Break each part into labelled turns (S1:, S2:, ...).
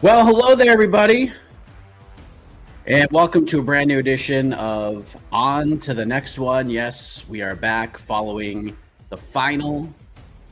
S1: Well, hello there, everybody, and welcome to a brand new edition of On to the Next One. Yes, we are back following the final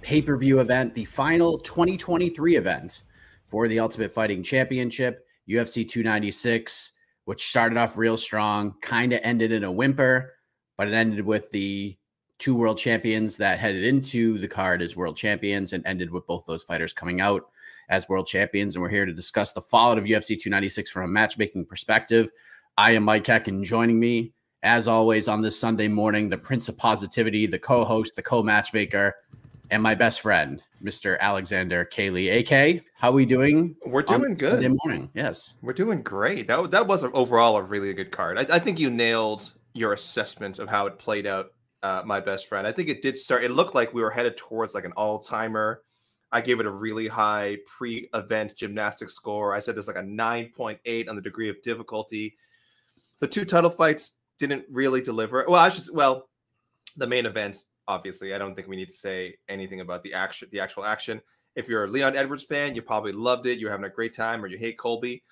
S1: pay per view event, the final 2023 event for the Ultimate Fighting Championship, UFC 296, which started off real strong, kind of ended in a whimper, but it ended with the two world champions that headed into the card as world champions and ended with both those fighters coming out as world champions. And we're here to discuss the fallout of UFC 296 from a matchmaking perspective. I am Mike Heck, and joining me, as always, on this Sunday morning, the Prince of Positivity, the co host, the co matchmaker, and my best friend, Mr. Alexander K. Lee. AK, how are we doing?
S2: We're doing good.
S1: Sunday morning, yes.
S2: We're doing great. That, that was overall a really good card. I, I think you nailed your assessment of how it played out, uh, my best friend. I think it did start, it looked like we were headed towards like an all timer I gave it a really high pre-event gymnastics score. I said there's like a 9.8 on the degree of difficulty. The two title fights didn't really deliver. Well, I should well, the main event, obviously, I don't think we need to say anything about the action, the actual action. If you're a Leon Edwards fan, you probably loved it. You're having a great time, or you hate Colby.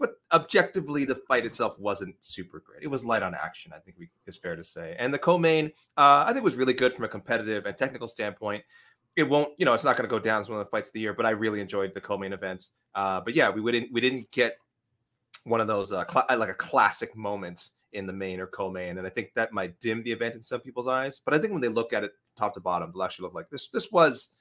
S2: But objectively, the fight itself wasn't super great. It was light on action, I think we, fair to say. And the co-main, uh, I think, was really good from a competitive and technical standpoint it won't, you know, it's not going to go down as one of the fights of the year. But I really enjoyed the co-main events. Uh, but yeah, we, didn't we didn't get one of those uh, cl- like a classic moments in the main or co-main, and I think that might dim the event in some people's eyes. But I think when they look at it top to bottom, they'll actually look like this. This was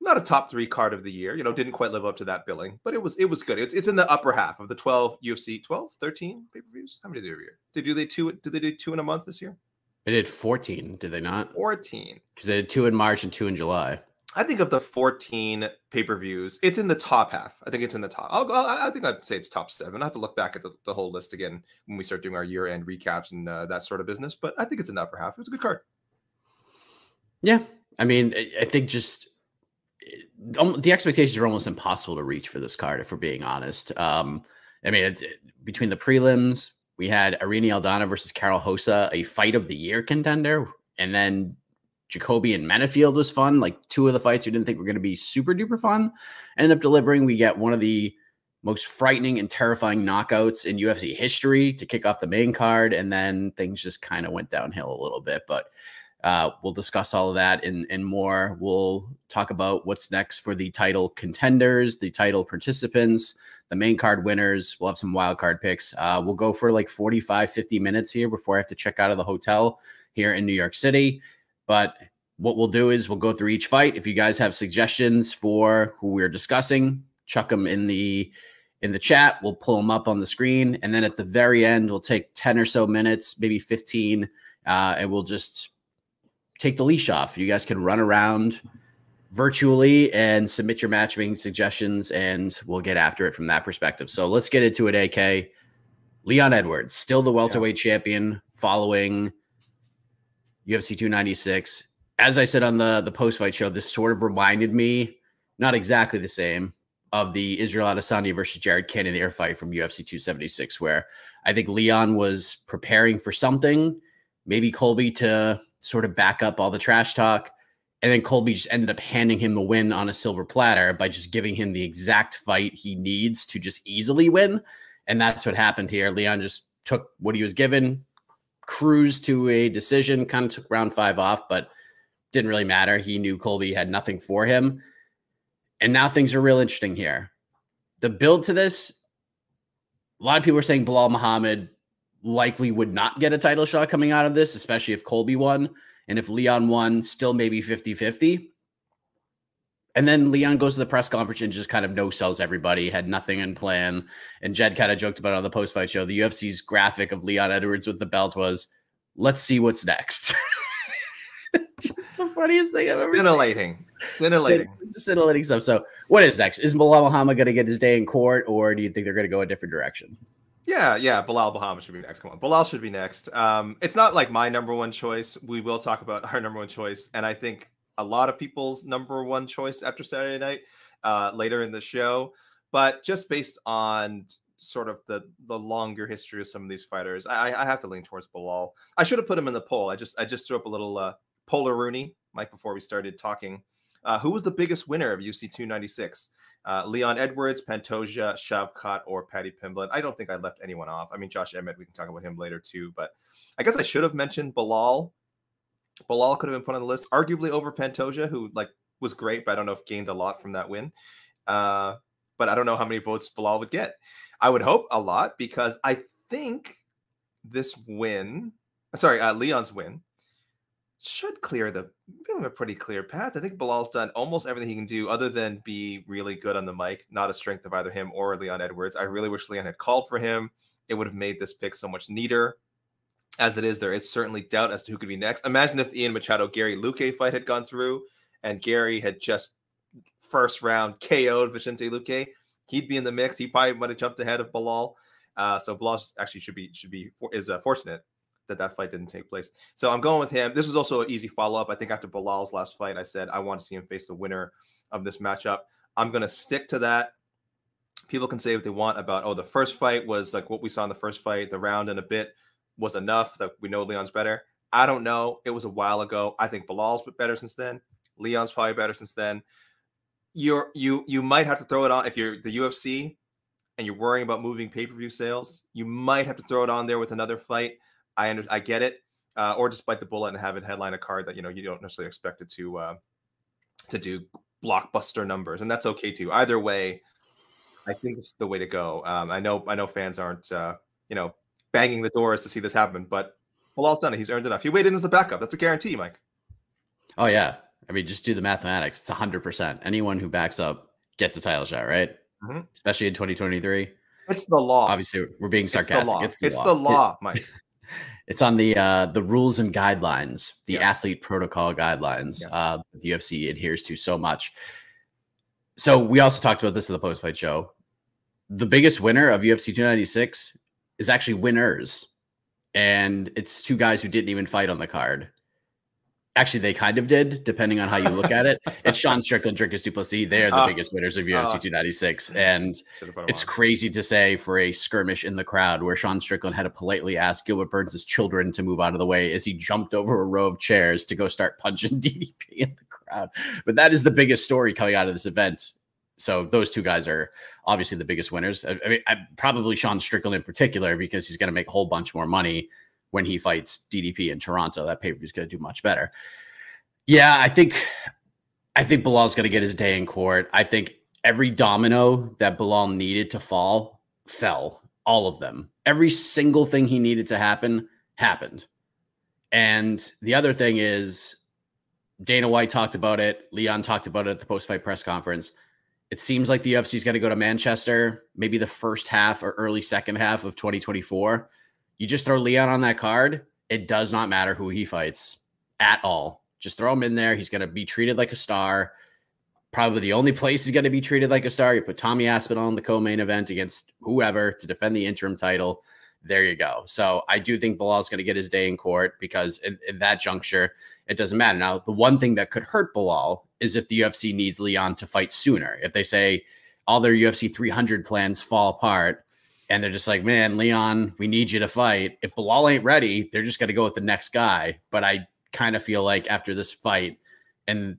S2: not a top three card of the year. You know, didn't quite live up to that billing, but it was it was good. It's it's in the upper half of the 12 UFC 12, 13 pay-per-views. How many did they do year? Did do they two did they do two in a month this year?
S1: They did 14, did they not?
S2: 14.
S1: Because they did two in March and two in July.
S2: I think of the 14 pay per views, it's in the top half. I think it's in the top. I'll, I'll, i think I'd say it's top seven. I have to look back at the, the whole list again when we start doing our year end recaps and uh, that sort of business. But I think it's in the upper half. It was a good card.
S1: Yeah. I mean, I think just um, the expectations are almost impossible to reach for this card, if we're being honest. Um, I mean, it, between the prelims, we had Irene Aldana versus Karol Rosa, a fight of the year contender, and then Jacoby and Menifield was fun. Like two of the fights we didn't think were going to be super duper fun ended up delivering. We get one of the most frightening and terrifying knockouts in UFC history to kick off the main card, and then things just kind of went downhill a little bit. But uh, we'll discuss all of that and, and more. We'll talk about what's next for the title contenders, the title participants, the main card winners. We'll have some wild card picks. Uh, we'll go for like 45, 50 minutes here before I have to check out of the hotel here in New York City. But what we'll do is we'll go through each fight. If you guys have suggestions for who we're discussing, chuck them in the in the chat. We'll pull them up on the screen, and then at the very end, we'll take ten or so minutes, maybe fifteen, uh, and we'll just take the leash off. You guys can run around virtually and submit your matchmaking suggestions, and we'll get after it from that perspective. So let's get into it. AK Leon Edwards, still the welterweight yeah. champion, following UFC 296. As I said on the the post fight show, this sort of reminded me, not exactly the same, of the Israel Adesanya versus Jared Cannonier air fight from UFC 276, where I think Leon was preparing for something, maybe Colby to sort of back up all the trash talk. And then Colby just ended up handing him the win on a silver platter by just giving him the exact fight he needs to just easily win. And that's what happened here. Leon just took what he was given, cruised to a decision, kind of took round five off, but didn't really matter. He knew Colby had nothing for him. And now things are real interesting here. The build to this, a lot of people are saying Belal Muhammad likely would not get a title shot coming out of this, especially if Colby won. And if Leon won, still maybe 50 50. And then Leon goes to the press conference and just kind of no sells everybody, had nothing in plan. And Jed kind of joked about it on the post fight show. The UFC's graphic of Leon Edwards with the belt was, let's see what's next. just the funniest thing I've ever
S2: Scintillating. Scintillating.
S1: Scintillating stuff. So, what is next? Is Belal Muhammad going to get his day in court, or do you think they're going to go a different direction?
S2: Yeah, yeah. Belal Muhammad should be next. Come on. Belal should be next. Um, it's not like my number one choice. We will talk about our number one choice. And I think a lot of people's number one choice after Saturday night uh, later in the show. But just based on sort of the the longer history of some of these fighters, I, I have to lean towards Belal. I should have put him in the poll. I just I just threw up a little uh, Polar Rooney, Mike, before we started talking. Uh, who was the biggest winner of UC 296? Uh, Leon Edwards, Pantoja, Shavkat, or Paddy Pimblett. I don't think I left anyone off. I mean, Josh Emmett, we can talk about him later too. But I guess I should have mentioned Belal. Belal could have been put on the list, arguably over Pantoja, who like was great, but I don't know if gained a lot from that win. Uh, but I don't know how many votes Belal would get. I would hope a lot because I think this win, sorry, uh, Leon's win, should clear the a pretty clear path. I think Belal's done almost everything he can do other than be really good on the mic. Not a strength of either him or Leon Edwards. I really wish Leon had called for him. It would have made this pick so much neater. As it is, there is certainly doubt as to who could be next. Imagine if the Ian Machado Garry Luque fight had gone through and Garry had just first round KO'd Vicente Luque. He'd be in the mix. He probably might have jumped ahead of Belal. Uh, so Belal actually should be should be is uh, fortunate that that fight didn't take place. So I'm going with him. This was also an easy follow up. I think after Belal's last fight, I said I want to see him face the winner of this matchup. I'm going to stick to that. People can say what they want about, oh, the first fight was like what we saw in the first fight, the round and a bit was enough that we know Leon's better. I don't know. It was a while ago. I think Belal's better since then. Leon's probably better since then. You're you you might have to throw it on if you're the UFC and you're worrying about moving pay-per-view sales. You might have to throw it on there with another fight I under, I get it. Uh, or just bite the bullet and have it headline a card that you know you don't necessarily expect it to uh, to do blockbuster numbers, and that's okay too. Either way, I think it's the way to go. Um, I know I know fans aren't uh, you know banging the doors to see this happen, but Belal's done it. He's earned enough. He waited in as the backup. That's a guarantee, Mike.
S1: Oh yeah, I mean just do the mathematics. It's hundred percent. Anyone who backs up gets a title shot, right? Mm-hmm. Especially in 2023.
S2: It's the law.
S1: Obviously, we're being sarcastic.
S2: It's the law,
S1: it's
S2: the, it's law. The law Mike.
S1: It's on the uh, the rules and guidelines, the yes. athlete protocol guidelines. Uh, the UFC adheres to so much. So we also talked about this in the post fight show. The biggest winner of UFC 296 is actually winners, and it's two guys who didn't even fight on the card. Actually, they kind of did, depending on how you look at it. It's Sean Strickland, Dricus Du Plessis. They are the uh, biggest winners of UFC uh, 296. And it's crazy to say for a skirmish in the crowd where Sean Strickland had to politely ask Gilbert Burns' children to move out of the way as he jumped over a row of chairs to go start punching DDP in the crowd. But that is the biggest story coming out of this event. So those two guys are obviously the biggest winners. I, I mean, I, probably Sean Strickland in particular because he's going to make a whole bunch more money when he fights DDP in Toronto. That pay per view is going to do much better. Yeah, I think I think Belal's going to get his day in court. I think every domino that Belal needed to fall fell. All of them. Every single thing he needed to happen happened. And the other thing is, Dana White talked about it. Leon talked about it at the post fight press conference. It seems like the UFC is going to go to Manchester, maybe the first half or early second half of 2024. You just throw Leon on that card. It does not matter who he fights at all. Just throw him in there. He's going to be treated like a star. Probably the only place he's going to be treated like a star. You put Tommy Aspinall in the co-main event against whoever to defend the interim title there you go. So I do think Belal's going to get his day in court because in, in, that juncture, it doesn't matter. Now, the one thing that could hurt Belal is if the UFC needs Leon to fight sooner. If they say all their UFC 300 plans fall apart and they're just like, man, Leon, we need you to fight. If Belal ain't ready, they're just going to go with the next guy. But I kind of feel like after this fight and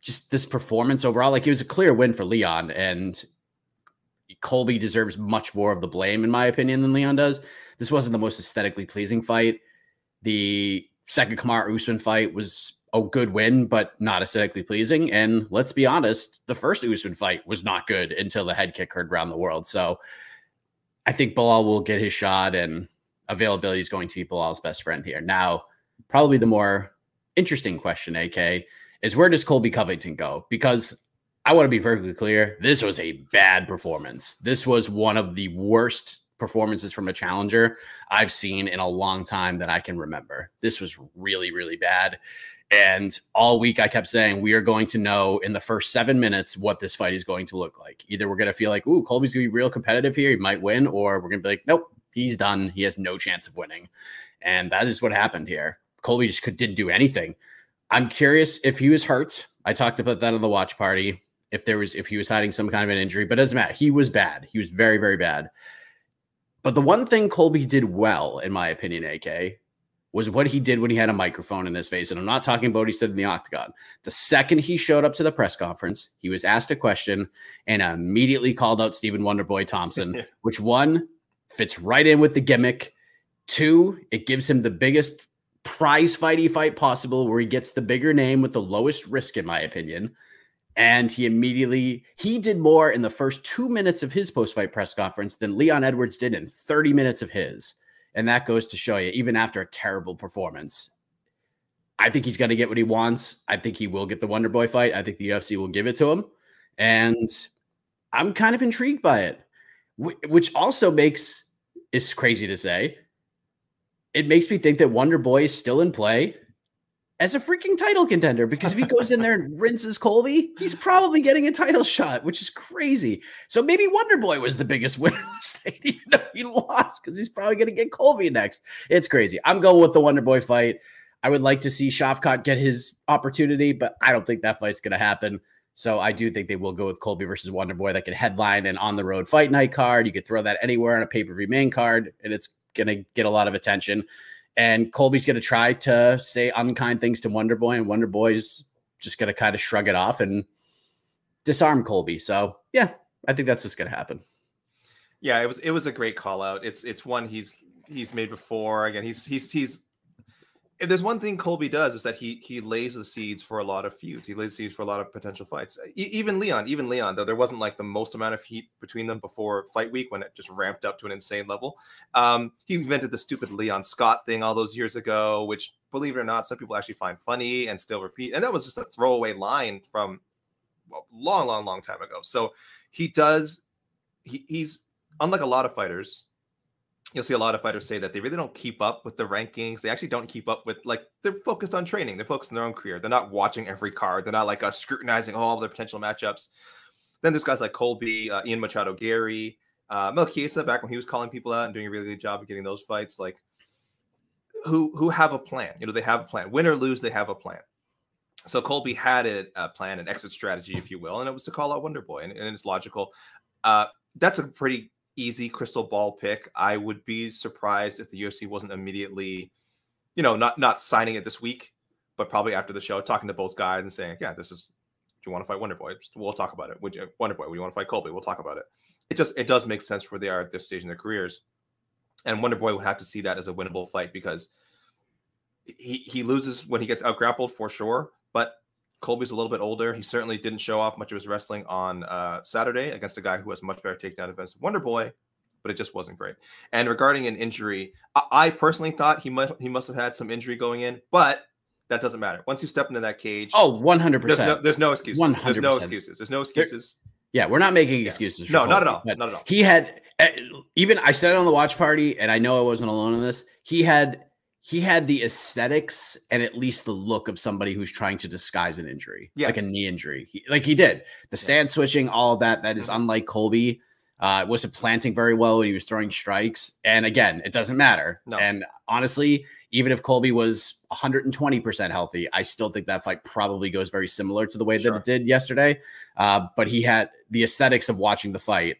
S1: just this performance overall, like it was a clear win for Leon. And Colby deserves much more of the blame, in my opinion, than Leon does. This wasn't the most aesthetically pleasing fight. The second Kamaru Usman fight was a good win, but not aesthetically pleasing. And let's be honest, the first Usman fight was not good until the head kick heard around the world. So I think Belal will get his shot, and availability is going to be Belal's best friend here. Now, probably the more interesting question, AK, is where does Colby Covington go? Because I want to be perfectly clear. This was a bad performance. This was one of the worst performances from a challenger I've seen in a long time that I can remember. This was really, really bad. And all week I kept saying, we are going to know in the first seven minutes what this fight is going to look like. Either we're going to feel like, ooh, Colby's going to be real competitive here. He might win. Or we're going to be like, nope, he's done. He has no chance of winning. And that is what happened here. Colby just could, didn't do anything. I'm curious if he was hurt. I talked about that on the watch party if there was if he was hiding some kind of an injury, but it doesn't matter. He was bad. He was very, very bad. But the one thing Colby did well, in my opinion, AK, was what he did when he had a microphone in his face. And I'm not talking about what he said in the octagon. The second he showed up to the press conference, he was asked a question and immediately called out Stephen Wonderboy Thompson, which one fits right in with the gimmick. Two, it gives him the biggest prize fighty fight possible where he gets the bigger name with the lowest risk, in my opinion and he immediately he did more in the first two minutes of his post-fight press conference than leon edwards did in 30 minutes of his and that goes to show you even after a terrible performance i think he's going to get what he wants. I think he will get the wonder boy fight. I think the ufc will give it to him. And i'm kind of intrigued by it which also makes it's crazy to say it makes me think that wonder boy is still in play as a freaking title contender because if he goes in there and rinses Colby, he's probably getting a title shot, which is crazy. So maybe Wonder Boy was the biggest winner in the state, even though he lost because he's probably going to get Colby next. It's crazy. I'm going with the Wonder Boy fight. I would like to see Shavkat get his opportunity, but I don't think that fight's going to happen. So I do think they will go with Colby versus Wonder Boy. That could headline an on the road fight night card. You could throw that anywhere on a pay per view main card, and it's going to get a lot of attention. And Colby's going to try to say unkind things to Wonder Boy, and Wonder Boy's just going to kind of shrug it off and disarm Colby. So yeah, I think that's what's going to happen.
S2: Yeah, it was it was a great call out. It's it's one he's he's made before. Again, he's he's he's if there's one thing Colby does is that he he lays the seeds for a lot of feuds. He lays seeds for a lot of potential fights. E- even Leon, even Leon, though there wasn't like the most amount of heat between them before fight week when it just ramped up to an insane level. Um, he invented the stupid Leon Scott thing all those years ago, which believe it or not, some people actually find funny and still repeat. And that was just a throwaway line from well, long, long, long time ago. So he does. He, he's unlike a lot of fighters you'll see a lot of fighters say that they really don't keep up with the rankings. They actually don't keep up with like they're focused on training. They're focused on their own career. They're not watching every card. They're not like uh, scrutinizing all their potential matchups. Then there's guys like Colby, uh, Ian Machado, Garry, uh, Mel Chiesa back when he was calling people out and doing a really good job of getting those fights. Like who who have a plan. You know, they have a plan. Win or lose, they have a plan. So Colby had a, a plan, an exit strategy, if you will, and it was to call out Wonder Boy, and, and it's logical. Uh, that's a pretty easy crystal ball pick. I would be surprised if the UFC wasn't immediately, you know, not not signing it this week, but probably after the show, talking to both guys and saying, "Yeah, this is. Do you want to fight Wonder Boy? We'll talk about it. Would you Wonder Boy? Would you want to fight Colby? We'll talk about it. It just it does make sense where they are at this stage in their careers, and Wonder Boy would have to see that as a winnable fight because he he loses when he gets out grappled for sure, but Colby's a little bit older. He certainly didn't show off much of his wrestling on uh, Saturday against a guy who has much better takedown defense, Wonder Boy, but it just wasn't great. And regarding an injury, I, I personally thought he must he must have had some injury going in, but that doesn't matter. Once you step into that cage,
S1: oh, 100
S2: there's no,
S1: percent.
S2: there's no excuses.
S1: 100%.
S2: There's no excuses. There's no excuses.
S1: Yeah, we're not making excuses. For
S2: No, not at all. Not at all.
S1: He had eh, even I said it on the watch party, and I know I wasn't alone in this. He had he had the aesthetics and at least the look of somebody who's trying to disguise an injury, like a knee injury. He, like he did the stand switching, all that. That is
S2: Mhm.
S1: unlike Colby. Uh, wasn't planting very well when he was throwing strikes. And again, it doesn't matter.
S2: No.
S1: And honestly, even if Colby was 120% healthy, I still think that fight probably goes very similar to the way that it did yesterday. Uh, but he had the aesthetics of watching the fight.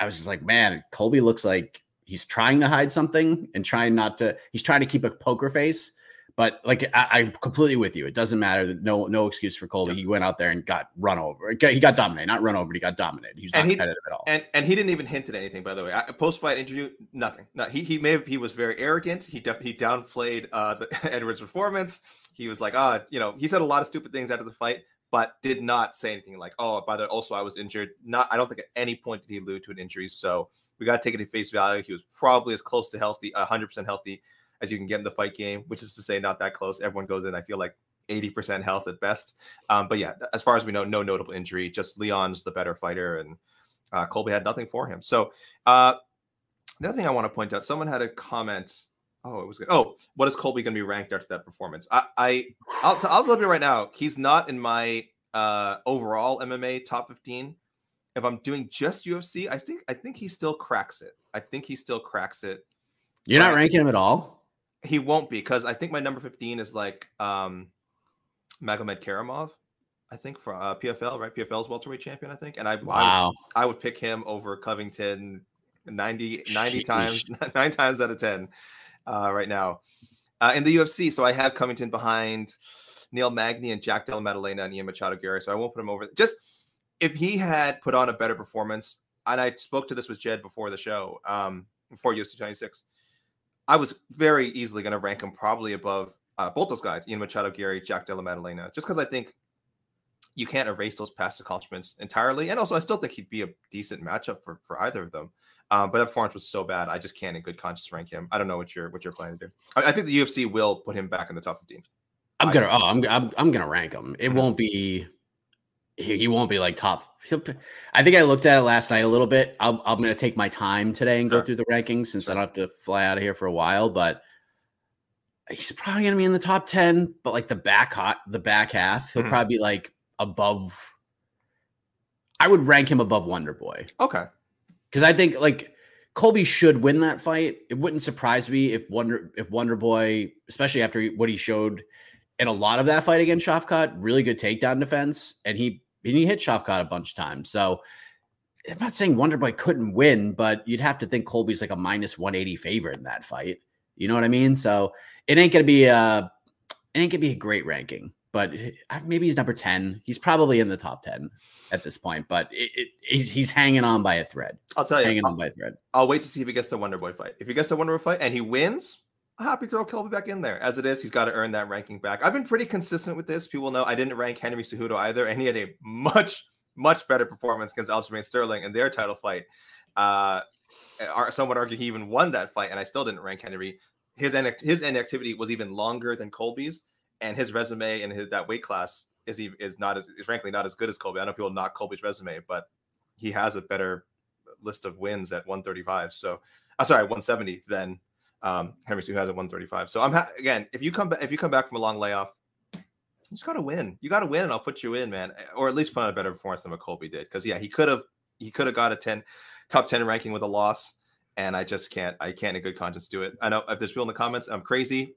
S1: I was just like, man, Colby looks like he's trying to hide something and trying not to. He's trying to keep a poker face. But like, I, I'm completely with you. It doesn't matter. No, no excuse for Colby. He went out there and got run over. He got dominated, not run over. But he got dominated. He's not
S2: he-
S1: competitive at all.
S2: And and he didn't even hint at anything, by the way. Post fight interview, nothing. No, he he may have he was very arrogant. He def, he downplayed uh, the Edwards' performance. He was like, ah, you know, he said a lot of stupid things after the fight, but did not say anything like, oh, by the also I was injured. Not, I don't think at any point did he allude to an injury. So we got to take it at face value. He was probably as close to healthy, hundred percent healthy as you can get in the fight game, which is to say, not that close. Everyone goes in. I feel like. 80% health at best. Um, but yeah, as far as we know, no notable injury. Just Leon's the better fighter, and uh, Colby had nothing for him. So uh, the other thing I want to point out, someone had a comment. Oh, it was good. Oh, what is Colby going to be ranked after that performance? I, I I'll, t- I'll tell you right now, he's not in my uh, overall MMA top 15. If I'm doing just UFC, I think I think he still cracks it. I think he still cracks it.
S1: You're not ranking him at all.
S2: He won't be because I think my number 15 is like um Magomed Karamov. I think for uh, PFL, right? PFL's welterweight champion, I think. And I, I would I would pick him over Covington 90, 90
S1: Sheesh.
S2: times, nine times out of 10 uh, right now. Uh, in the UFC, so I have Covington behind Neil Magny and Jack Della Maddalena and Ian Machado Garry. So I won't put him over. Just if he had put on a better performance, and I spoke to this with Jed before the show, um, before UFC 26, I was very easily going to rank him probably above uh, both those guys, Ian Machado Garry, Jack Della Maddalena, just because I think you can't erase those past accomplishments entirely. And also, I still think he'd be a decent matchup for for either of them. Um, but that performance was so bad, I just can't in good conscience rank him. I don't know what you're what you're planning to do. I, I think the UFC will put him back in the top 15.
S1: I'm gonna. Oh, I'm. I'm, I'm gonna rank him. It
S2: Mhm.
S1: won't be. He, he won't be like top. I think I looked at it last night a little bit. I'm, I'm gonna take my time today and go
S2: Sure.
S1: through the rankings since I don't have to fly out of here for a while. But he's probably gonna be in the top ten. But like the back hot, the back half, he'll
S2: Mhm.
S1: probably be like above. I would rank him above Wonder Boy
S2: Okay.
S1: Because I think like Colby should win that fight. It wouldn't surprise me if Wonder if Wonder Boy, especially after what he showed in a lot of that fight against Shavkat, really good takedown defense, and he and he hit Shavkat a bunch of times. So I'm not saying Wonder Boy couldn't win, but you'd have to think Colby's like a minus 180 favorite in that fight. You know what I mean? So it ain't gonna be a it ain't gonna be a great ranking, but maybe he's number 10. He's probably in the top 10 at this point, but it, it, he's, he's hanging on by a thread.
S2: I'll tell you.
S1: Hanging
S2: I'll,
S1: on by a thread.
S2: I'll wait to see if he gets the Wonder Boy fight. If he gets the Wonder Boy fight and he wins, I'm happy to throw Colby back in there. As it is, he's got to earn that ranking back. I've been pretty consistent with this. People know I didn't rank Henry Cejudo either, and he had a much, much better performance against Aljamain Sterling in their title fight. Uh, some would argue he even won that fight, and I still didn't rank Henry. His inact- his inactivity was even longer than Colby's, and his resume and his that weight class is ev- is not as is frankly not as good as Colby. I know people knock Colby's resume, but he has a better list of wins at 135. So, I'm sorry, 170 than um, Henry Sue has at 135. So I'm ha- again, if you come back, if you come back from a long layoff, you just gotta win. You gotta win, and I'll put you in, man, or at least put on a better performance than what Colby did. Because yeah, he could have he could have got a 10 top 10 ranking with a loss, and I just can't. I can't in good conscience do it. I know if there's people in the comments, I'm crazy.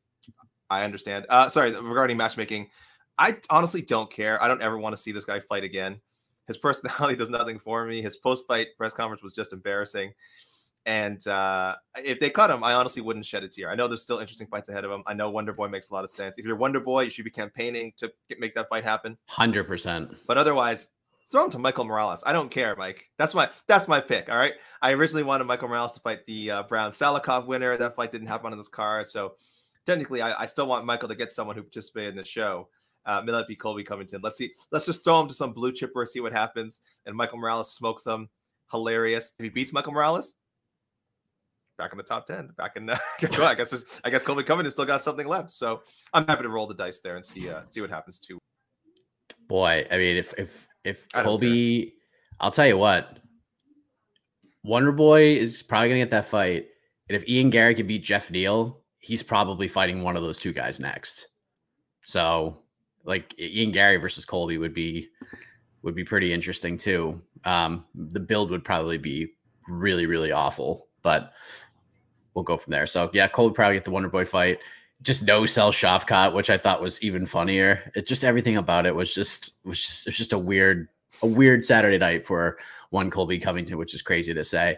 S2: I understand. Uh, sorry, regarding matchmaking, I honestly don't care. I don't ever want to see this guy fight again. His personality does nothing for me. His post-fight press conference was just embarrassing. And uh, if they cut him, I honestly wouldn't shed a tear. I know there's still interesting fights ahead of him. I know Wonder Boy makes a lot of sense. If you're Wonder Boy, you should be campaigning to get, make that fight happen.
S1: Hundred percent.
S2: But otherwise, throw him to Michael Morales. I don't care, Mike. That's my that's my pick. All right. I originally wanted Michael Morales to fight the uh, Brown Salikhov winner. That fight didn't happen on this card, so technically, I, I still want Michael to get someone who participated in the show. Uh, may not be Colby Covington. Let's see. Let's just throw him to some blue chipper, see what happens. And Michael Morales smokes him. Hilarious. If he beats Michael Morales, back in the top 10 back in uh, i guess i guess colby covington still got something left so i'm happy to roll the dice there and see uh see what happens too
S1: boy i mean if if if colby i'll tell you what wonder boy is probably gonna get that fight and if ian garry can beat Geoff neal he's probably fighting one of those two guys next so like ian Garry versus colby would be would be pretty interesting too um the build would probably be really really awful but we'll go from there. So yeah, would probably get the Wonder Boy fight. Just no sell Shavkat, which I thought was even funnier. It just everything about it was just was just it was just a weird a weird Saturday night for one Colby Covington, which is crazy to say.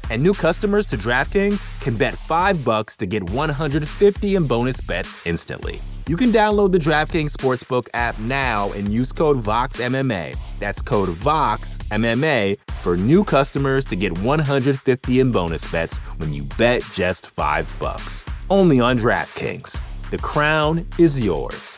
S3: And new customers to DraftKings can bet 5 bucks to get 150 in bonus bets instantly. You can download the DraftKings Sportsbook app now and use code VOXMMA. That's code VOXMMA for new customers to get 150 in bonus bets when you bet just 5 bucks. Only on DraftKings. The crown is yours.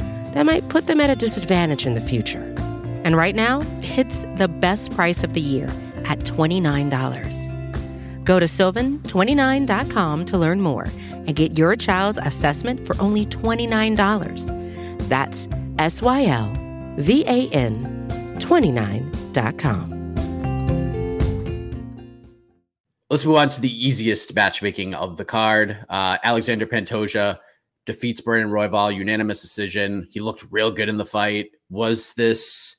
S4: that might put them at a disadvantage in the future. And right now, it's the best price of the year at $29. Go to sylvan29.com to learn more and get your child's assessment for only $29. That's S Y L V A N 29.com.
S1: Let's move on to the easiest matchmaking of the card. Uh, Alexandre Pantoja defeats Brandon Royval, unanimous decision. He looked real good in the fight. Was this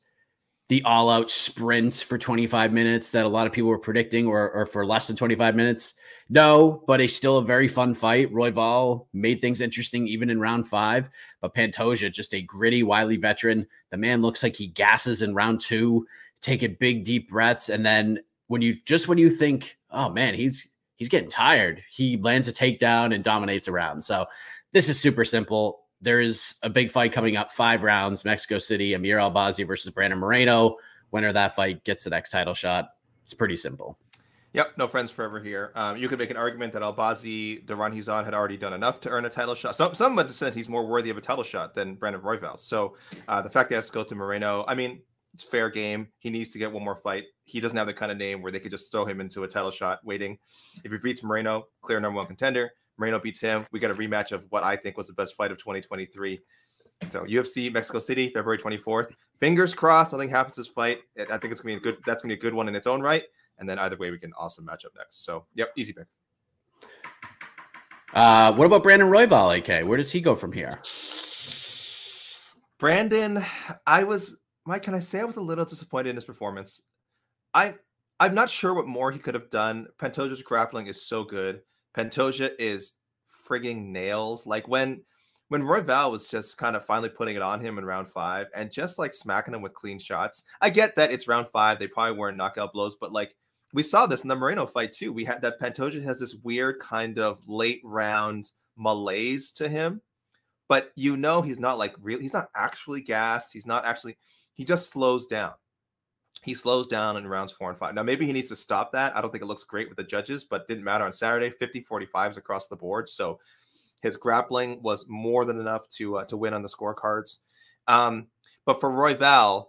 S1: the all out sprint for 25 minutes that a lot of people were predicting or, or for less than 25 minutes? No, but it's still a very fun fight. Royval made things interesting even in round five, but Pantoja, just a gritty, wily veteran. The man looks like he gasses in round two, taking big, deep breaths. And then when you just when you think, oh man, he's he's getting tired, he lands a takedown and dominates around. So this is super simple. There is a big fight coming up, five rounds, Mexico City, Amir Albazi versus Brandon Moreno. Winner of that fight gets the next title shot. It's pretty simple.
S2: Yep, no friends forever here. Um, you could make an argument that Albazi, the run he's on, had already done enough to earn a title shot. Some some have said he's more worthy of a title shot than Brandon Royval. So uh, the fact that to go to Moreno, I mean, it's fair game. He needs to get one more fight. He doesn't have the kind of name where they could just throw him into a title shot waiting. If he beats Moreno, clear number one contender. Moreno beats him. We got a rematch of what I think was the best fight of 2023. So UFC Mexico City, February 24th. Fingers crossed, nothing happens this fight. I think it's gonna be a good. That's gonna be a good one in its own right. And then either way, we can awesome match up next. So yep, easy pick.
S1: Uh, what about Brandon Royval, AK? Where does he go from here?
S2: Brandon, I was Mike. Can I say I was a little disappointed in his performance? I I'm not sure what more he could have done. Pantoja's grappling is so good. Pantoja is frigging nails. Like when when Royval was just kind of finally putting it on him in round five and just like smacking him with clean shots. I get that it's round five; they probably weren't knockout blows, but like we saw this in the Moreno fight too. We had that Pantoja has this weird kind of late round malaise to him, but you know he's not like real. He's not actually gassed. He's not actually. He just slows down. He slows down in rounds four and five. Now, maybe he needs to stop that. I don't think it looks great with the judges, but didn't matter on Saturday 50 45s across the board. So his grappling was more than enough to uh, to win on the scorecards. Um, but for Royval,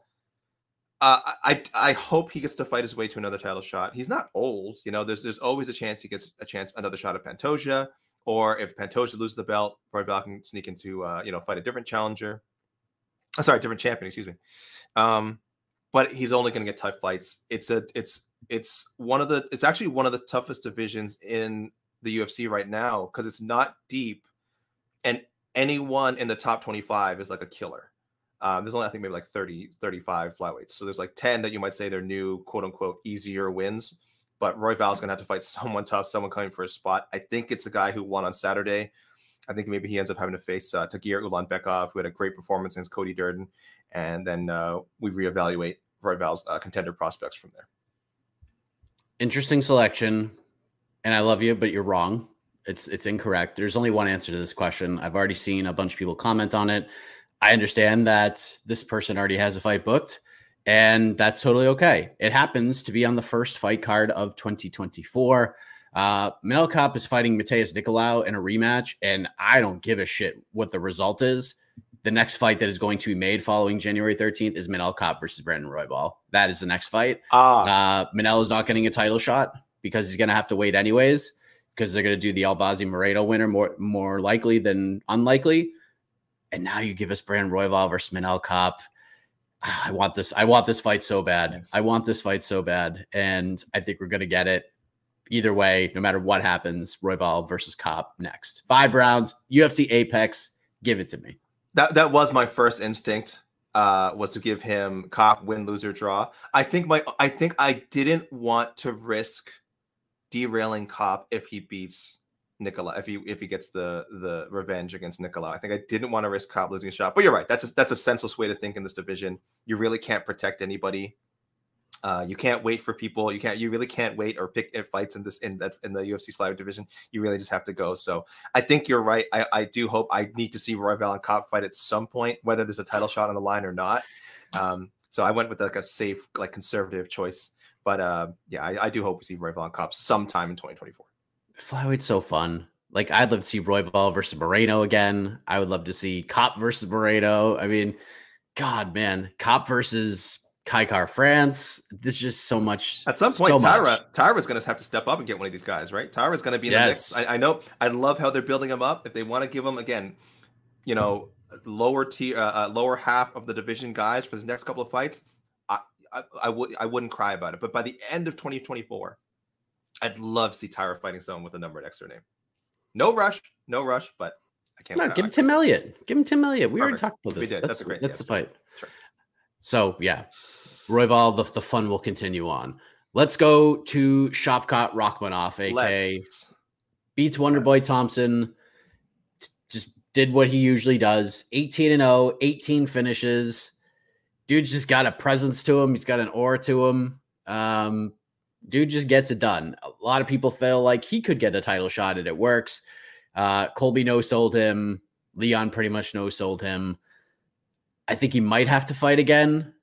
S2: uh, I I hope he gets to fight his way to another title shot. He's not old, you know. There's there's always a chance he gets a chance another shot at Pantoja, or if Pantoja loses the belt, Royval can sneak into uh, you know fight a different challenger. Sorry, different champion. Excuse me. Um, but he's only going to get tough fights. It's a it's it's one of the it's actually one of the toughest divisions in the UFC right now because it's not deep, and anyone in the top 25 is like a killer. Um, there's only I think maybe like 30, 35 flyweights. So there's like 10 that you might say they're new, quote unquote, easier wins. But Royval's gonna have to fight someone tough, someone coming for a spot. I think it's a guy who won on Saturday. I think maybe he ends up having to face uh, Tagir Ulanbekov, who had a great performance against Cody Durden, and then uh, we reevaluate Royval's uh, contender prospects from there.
S1: Interesting selection and I love you, but you're wrong. It's it's incorrect. There's only one answer to this question. I've already seen a bunch of people comment on it. I understand that this person already has a fight booked, and that's totally okay. It happens to be on the first fight card of 2024. Uh, Manel Kape is fighting Matheus Nicolau in a rematch, and I don't give a shit what the result is. The next fight that is going to be made following January 13th is Manel Kape versus Brandon Royval. That is the next fight. Ah. Uh, Manel is not getting a title shot because he's going to have to wait anyways because they're going to do the Albazi Moreno winner more more likely than unlikely. And now you give us Brandon Royval versus Manel Kape. I want this. I want this fight so bad. I want this fight so bad, and I think we're going to get it. Either way, no matter what happens, Royval versus Kape next. Five rounds, UFC Apex. Give it to me.
S2: That that was my first instinct uh, was to give him Kape win, loser, draw. I think my I think I didn't want to risk derailing Kape if he beats Nicolau, if he if he gets the the revenge against Nicolau. I think I didn't want to risk Kape losing a shot, but you're right. That's a, that's a senseless way to think in this division. You really can't protect anybody. Uh, you can't wait for people. You can't. You really can't wait or pick fights in this in that in the UFC flyweight division. You really just have to go. So I think you're right. I, I do hope I need to see Royval and Kape fight at some point, whether there's a title shot on the line or not. Um, so I went with like a safe, like conservative choice but uh, yeah, I, I, do hope we see Royval Kape sometime in 2024.
S1: Flyweight's so fun. Like I'd love to see Roy Royval versus Moreno again. I would love to see Kape versus Moreno. I mean, God, man, Kape versus Kai Kara-France. There's just so much.
S2: At some point, so Taira Taira's going to have to step up and get one of these guys, right? Taira's going to be in yes. the mix. I, I, know. I love how they're building him up. If they want to give him again, you know, lower tier, uh, uh, lower half of the division guys for the next couple of fights, I, I would I wouldn't cry about it. But by the end of 2024, I'd love to see Taira fighting someone with a number next to her name. No rush, no rush, but I can't.
S1: No, give him Tim Elliott. Give him Tim Elliott. We Perfect. already talked about this. That's, that's, great. That's yeah. the fight. Sure. So yeah, Royval, the, the fun will continue on. Let's go to Shavkat Rakhmonov, aka Let's. beats Wonderboy Thompson. Just did what he usually does 18 and 0, 18 finishes dude's just got a presence to him. He's got an aura to him. Um, dude just gets it done. A lot of people feel like he could get a title shot and it works. Uh, Colby no sold him. Leon pretty much no sold him. I think he might have to fight again.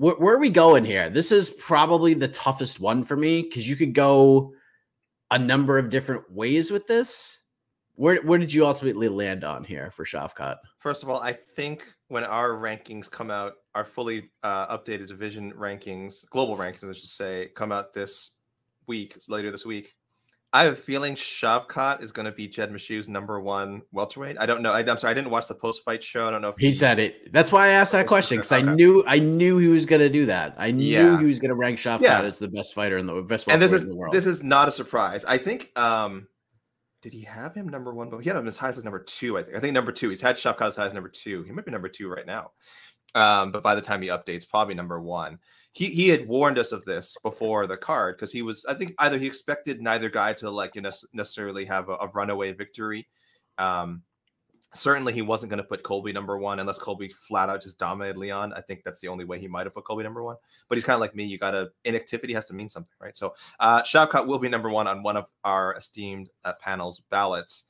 S1: Where, where are we going here? This is probably the toughest one for me because you could go a number of different ways with this. Where where did you ultimately land on here for Shavkat?
S2: First of all, I think when our rankings come out, our fully uh, updated division rankings, global rankings, I should say, come out this week, later this week. I have a feeling Shavkat is going to be Jed Meshew's number one welterweight. I don't know. I, am sorry, I didn't watch the post fight show. I don't know if
S1: he, he said it. That's why I asked that question because I knew I knew he was going to do that. I knew yeah. he was going to rank Shavkat yeah. as the best fighter in the best
S2: and this is,
S1: in the world.
S2: This is not a surprise. I think um, did he have him number one? But he had him as high as like number two. I think. I think number two. He's had Shavkat as high as number two. He might be number two right now. Um, but by the time he updates, probably number one. He he had warned us of this before the card because he was. I think either he expected neither guy to like you know, necessarily have a, a runaway victory. Um, Certainly, he wasn't going to put Colby number one unless Colby flat out just dominated Leon. I think that's the only way he might have put Colby number one. But he's kind of like me. You got to inactivity has to mean something, right? So uh, Shavkat will be number one on one of our esteemed uh, panels ballots,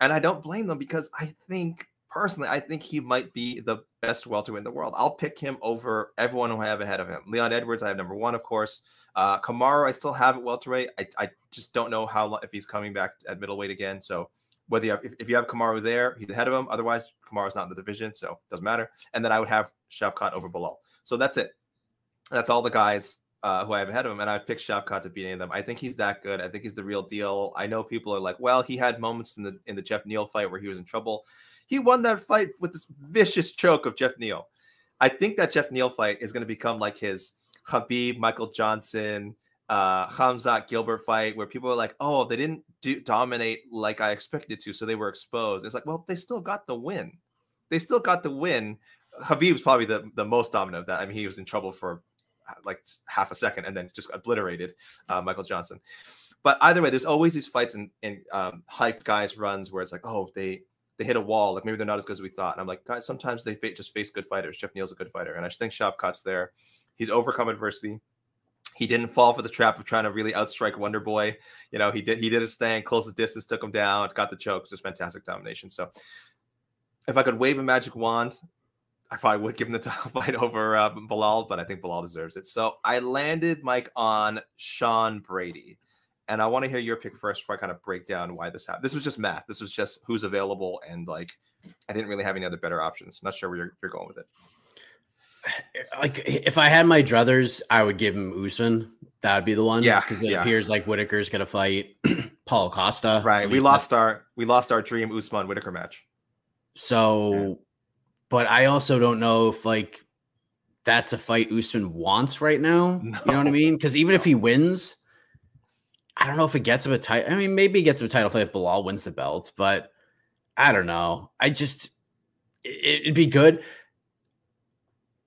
S2: and I don't blame them because I think personally, I think he might be the best welterweight in the world. I'll pick him over everyone who I have ahead of him. Leon Edwards, I have number one, of course. Uh, Kamaru, I still have at welterweight. I, I just don't know how if he's coming back at middleweight again. So whether you have, if, if you have Kamaru there, he's ahead of him. Otherwise, Kamaru's not in the division, so it doesn't matter. And then I would have Shavkat over Belal. So that's it. That's all the guys uh, who I have ahead of him, and I've picked Shavkat to beat any of them. I think he's that good. I think he's the real deal. I know people are like, well, he had moments in the in the Geoff Neal fight where he was in trouble. He won that fight with this vicious choke of Geoff Neal. I think that Geoff Neal fight is going to become like his Khabib Michael Johnson, uh, Khamzat Gilbert fight where people are like, oh, they didn't do, dominate like I expected to, so they were exposed. It's like, well, they still got the win. They still got the win. Khabib's probably the, the most dominant of that. I mean, he was in trouble for uh, like half a second and then just obliterated uh, Michael Johnson. But either way, there's always these fights and, and um, hype guys runs where it's like, oh, they they hit a wall. Like maybe they're not as good as we thought. And I'm like, guys, sometimes they just face good fighters. Geoff Neal's a good fighter, and I think Shavkat's there. He's overcome adversity he didn't fall for the trap of trying to really outstrike Wonder Boy. You know, he did he did his thing, closed the distance, took him down, got the choke, just fantastic domination. So if I could wave a magic wand, I probably would give him the title fight over uh, Belal, but I think Belal deserves it. So I landed Mike on Sean Brady. And I want to hear your pick first before I kind of break down why this happened. This was just math. This was just who's available, and like I didn't really have any other better options. Not sure where you're, you're going with it
S1: like if I had my druthers, I would give him Usman. That would be the one.
S2: Yeah,
S1: because it
S2: yeah.
S1: appears like Whittaker's gonna fight Paul Costa.
S2: Right. We lost our we lost our dream Usman Whittaker match.
S1: So, yeah. but I also don't know if like that's a fight Usman wants right now. No. You know what I mean? Because even no. if he wins, I don't know if it gets him a title. I mean, maybe he gets him a title fight if Belal wins the belt, but I don't know. I just it, it'd be good.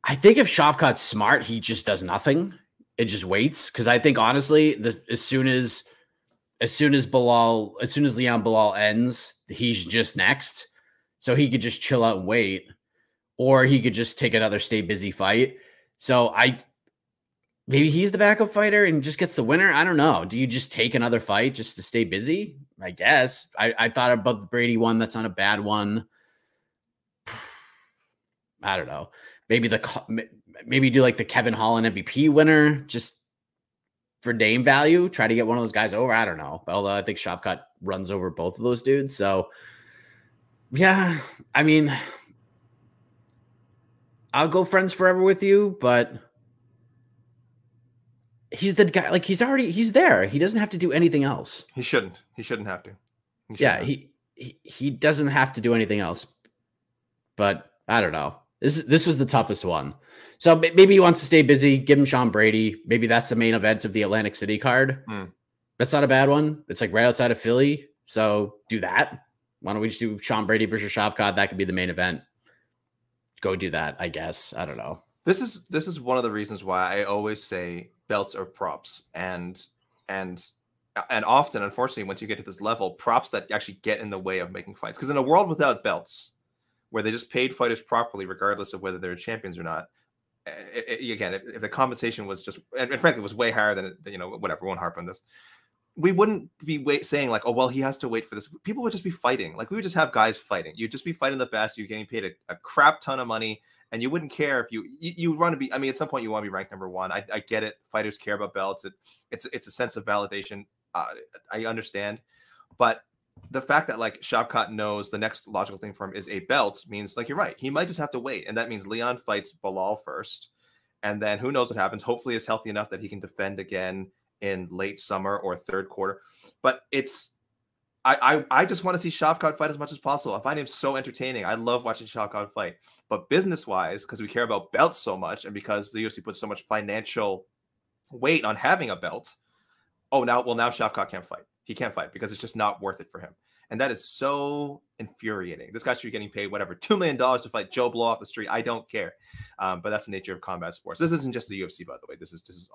S1: I think if Shavkat's smart, he just does nothing. It just waits because I think honestly, the, as soon as as soon as Belal, as soon as Leon Belal ends, he's just next. So he could just chill out and wait, or he could just take another stay busy fight. So I maybe he's the backup fighter and just gets the winner. I don't know. Do you just take another fight just to stay busy? I guess. I, I thought about the Brady one. That's not a bad one. I don't know maybe the maybe do like the Kevin Holland MVP winner just for name value. Try to get one of those guys over. I don't know. Although I think Shavkat runs over both of those dudes. So yeah, I mean, I'll go friends forever with you, but he's the guy. Like he's already he's there. He doesn't have to do anything else.
S2: He shouldn't. He shouldn't have to.
S1: He yeah, have. he, he he doesn't have to do anything else. But I don't know. This this was the toughest one. So maybe he wants to stay busy. Give him Sean Brady. Maybe that's the main event of the Atlantic City card.
S2: Mm.
S1: That's not a bad one. It's like right outside of Philly. So do that. Why don't we just do Sean Brady versus Shavkat? That could be the main event. Go do that. I guess. I don't know.
S2: This is this is one of the reasons why I always say belts or props and and and often unfortunately once you get to this level props that actually get in the way of making fights because in a world without belts where they just paid fighters properly, regardless of whether they're champions or not. It, it, again, if, if, the compensation was just, and, and frankly, was way higher than you know, whatever, won't harp on this. We wouldn't be wait, saying like, oh well, he has to wait for this. People would just be fighting. Like we would just have guys fighting. You'd just be fighting the best. You're getting paid a, a crap ton of money, and you wouldn't care if you you, you want to be. I mean, at some point you want to be ranked number one. I, I get it. Fighters care about belts. It, it's it's a sense of validation. Uh, I understand, but the fact that like Shavkat knows the next logical thing for him is a belt means like you're right. He might just have to wait, and that means Leon fights Belal first, and then who knows what happens. Hopefully, is healthy enough that he can defend again in late summer or third quarter. But it's I I, I just want to see Shavkat fight as much as possible. I find him so entertaining. I love watching Shavkat fight. But business wise, because we care about belts so much, and because the UFC puts so much financial weight on having a belt, oh now well now Shavkat can't fight he can't fight because it's just not worth it for him. And that is so infuriating. This guy should be getting paid whatever two million dollars to fight Joe Blow off the street. I don't care, um, but that's the nature of combat sports. This isn't just the UFC, by the way. This is this is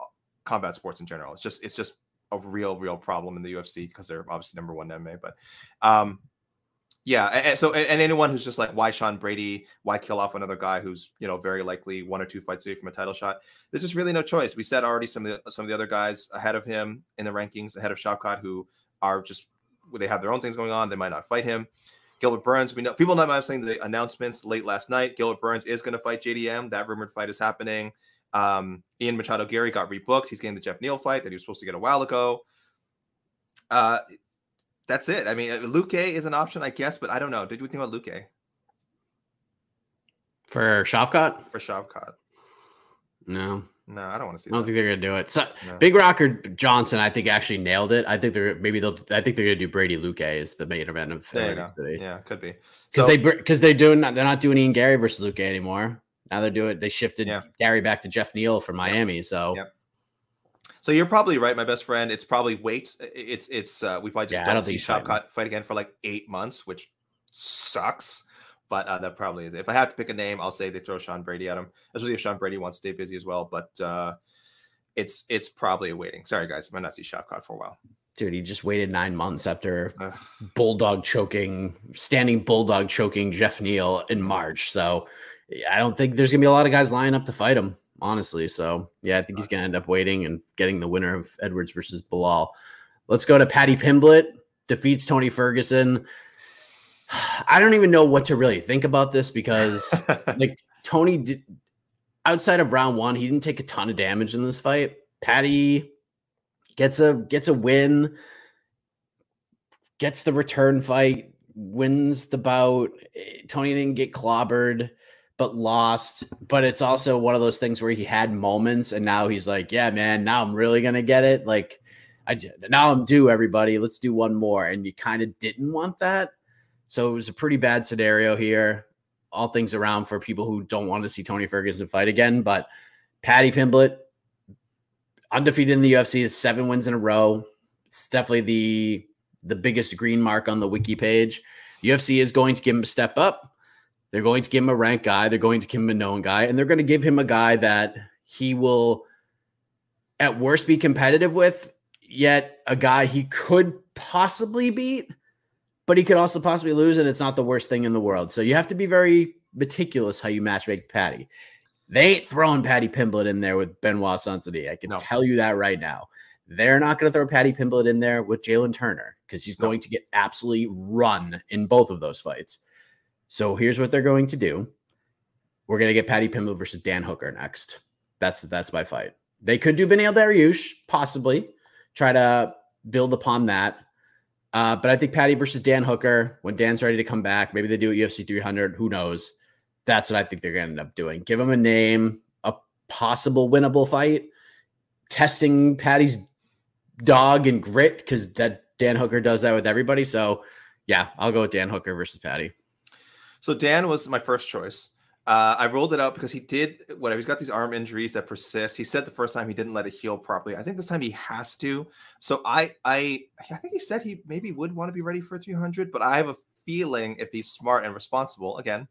S2: combat sports in general. It's just it's just a real real problem in the UFC because they're obviously number one MMA. But um, Yeah, and, so and anyone who's just like, why Sean Brady? Why kill off another guy who's you know very likely one or two fights away from a title shot? There's just really no choice. We said already some of the some of the other guys ahead of him in the rankings, ahead of Shavkat, who are just they have their own things going on. They might not fight him. Gilbert Burns, we know people not saying the announcements late last night. Gilbert Burns is going to fight JDM. That rumored fight is happening. Um, Ian Machado Garry got rebooked. He's getting the Geoff Neal fight that he was supposed to get a while ago. Uh, that's it. I mean, uh, Luque is an option, I guess, but I don't know. Did you think about Luque
S1: for Shavkat?
S2: For Shavkat,
S1: no,
S2: no, I don't want to see.
S1: I don't
S2: that.
S1: think they're gonna do it. So
S2: No.
S1: Big Rocker Johnson, I think actually nailed it. I think they're maybe they'll. I think they're gonna do Brady Luque as the main event of
S2: There you
S1: Atlantic
S2: Yeah, could be.
S1: because
S2: So-
S1: they because they're doing they're not doing Ian Garry versus Luque anymore. Now they're doing they shifted
S2: Yeah.
S1: Garry back to Geoff Neal from Miami. So
S2: Yep. So you're probably right, my best friend. It's probably wait. It's it's uh, we probably just
S1: Yeah,
S2: don't,
S1: don't
S2: see
S1: think he's fighting.
S2: Shavkat fight again for like eight months, which sucks. But uh, that probably is. it. If I have to pick a name, I'll say they throw Sean Brady at him, especially if Sean Brady wants to stay busy as well. But uh, it's it's probably a waiting. Sorry guys, I might not see Shavkat for a while.
S1: dude, he just waited nine months after
S2: Ugh.
S1: bulldog choking, standing bulldog choking Geoff Neal in March. So I don't think there's gonna be a lot of guys lining up to fight him, honestly. So yeah, I think he's gonna end up waiting and getting the winner of Edwards versus Belal. Let's go to Paddy Pimblett defeats Tony Ferguson. I don't even know what to really think about this because like Tony did outside of round one, he didn't take a ton of damage in this fight. Paddy gets a gets a win, gets the return fight, wins the bout. Tony didn't get clobbered, but lost. But it's also one of those things where he had moments, and now he's like, "Yeah, man, now I'm really gonna get it." Like, I now I'm due. Everybody, let's do one more. And you kind of didn't want that, so it was a pretty bad scenario here. All things around for people who don't want to see Tony Ferguson fight again, but Paddy Pimblett undefeated in the UFC, is seven wins in a row. It's definitely the the biggest green mark on the wiki page. UFC is going to give him a step up. They're going to give him a ranked guy. They're going to give him a known guy, and they're going to give him a guy that he will, at worst, be competitive with. Yet a guy he could possibly beat, but he could also possibly lose, and it's not the worst thing in the world. So you have to be very meticulous how you match make Paddy. They ain't throwing Paddy Pimblett in there with Benoit Saint Denis. I can
S2: No.
S1: tell you that right now. They're not going to throw Paddy Pimblett in there with Jalen Turner because he's
S2: No.
S1: going to get absolutely run in both of those fights. So here's what they're going to do. We're going to get Paddy Pimble versus Dan Hooker next. That's that's my fight. They could do Beneil Dariush, possibly try to build upon that. Uh, but I think Paddy versus Dan Hooker, when Dan's ready to come back, maybe they do at UFC 300. Who knows? That's what I think they're going to end up doing. Give him a name, a possible winnable fight, testing Paddy's dog and grit because that Dan Hooker does that with everybody. So yeah, I'll go with Dan Hooker versus Paddy.
S2: So Dan was my first choice. Uh, I rolled it out because he did whatever. He's got these arm injuries that persist. He said the first time he didn't let it heal properly. I think this time he has to. So I, I, I think he said he maybe would want to be ready for 300, but I have a feeling if he's smart and responsible, again,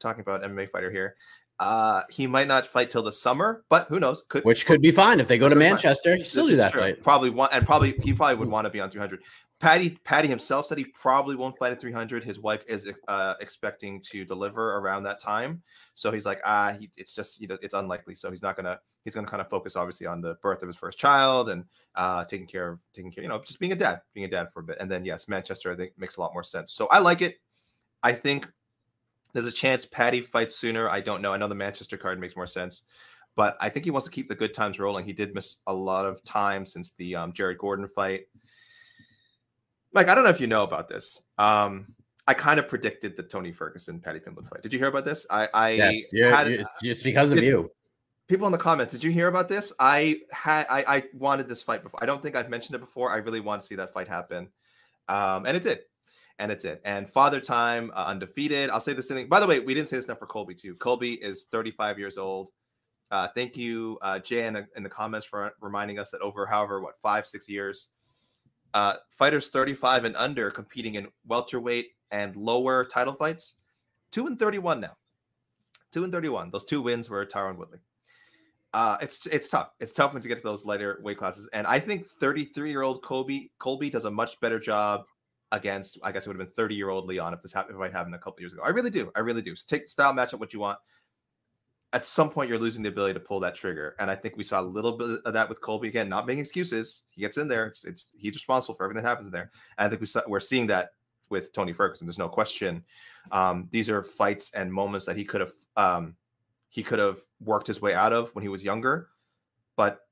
S2: talking about MMA fighter here, uh, he might not fight till the summer. But who knows? Could
S1: Which could be fine if they go to
S2: fine.
S1: Manchester. You still
S2: This
S1: do that
S2: true.
S1: fight.
S2: Probably want, and probably he probably would want to be on 300. Paddy Paddy himself said he probably won't fight at 300. His wife is uh, expecting to deliver around that time, so he's like, ah, he, it's just he, does- it's unlikely. So he's not gonna he's gonna kind of focus obviously on the birth of his first child and uh, taking care of taking care, you know, just being a dad, being a dad for a bit. And then yes, Manchester I think makes a lot more sense. So I like it. I think there's a chance Paddy fights sooner. I don't know. I know the Manchester card makes more sense but I think he wants to keep the good times rolling. He did miss a lot of time since the um, Jared Gordon fight. Mike, I don't know if you know about this. Um, I kind of predicted the Tony Ferguson Paddy Pimblett fight. Did you hear about this? I, I
S1: Yes, you're-
S2: had
S1: you're- it's just because of
S2: did-
S1: you.
S2: people in the comments. Did you hear about this? I had I, I wanted this fight before. I don't think I've mentioned it before. I really want to see that fight happen, um, and it did, and it did. And Father Time uh, undefeated. I'll say this thing. By the way, we didn't say this enough for Colby too. Colby is 35 years old. Uh, thank you, uh, Jay, in, in the comments for reminding us that over however what five six years, uh, fighters 35 and under competing in welterweight and lower title fights, two and 31 now. Two and 31. Those two wins were Tyron Woodley uh it's it's tough it's tough when to get to those lighter weight classes and i think 33 year old colby colby does a much better job against, I guess it would have been 30 year old Leon if this happened, if it happened a couple years ago. I really do. I really do. Take style matchup what you want. At some point, you're losing the ability to pull that trigger, and I think we saw a little bit of that with Colby again. Not making excuses, he gets in there. It's it's he's responsible for everything that happens in there. And I think we saw, we're seeing that with Tony Ferguson. There's no question. Um, these are fights and moments that he could have um, he could have worked his way out of when he was younger. But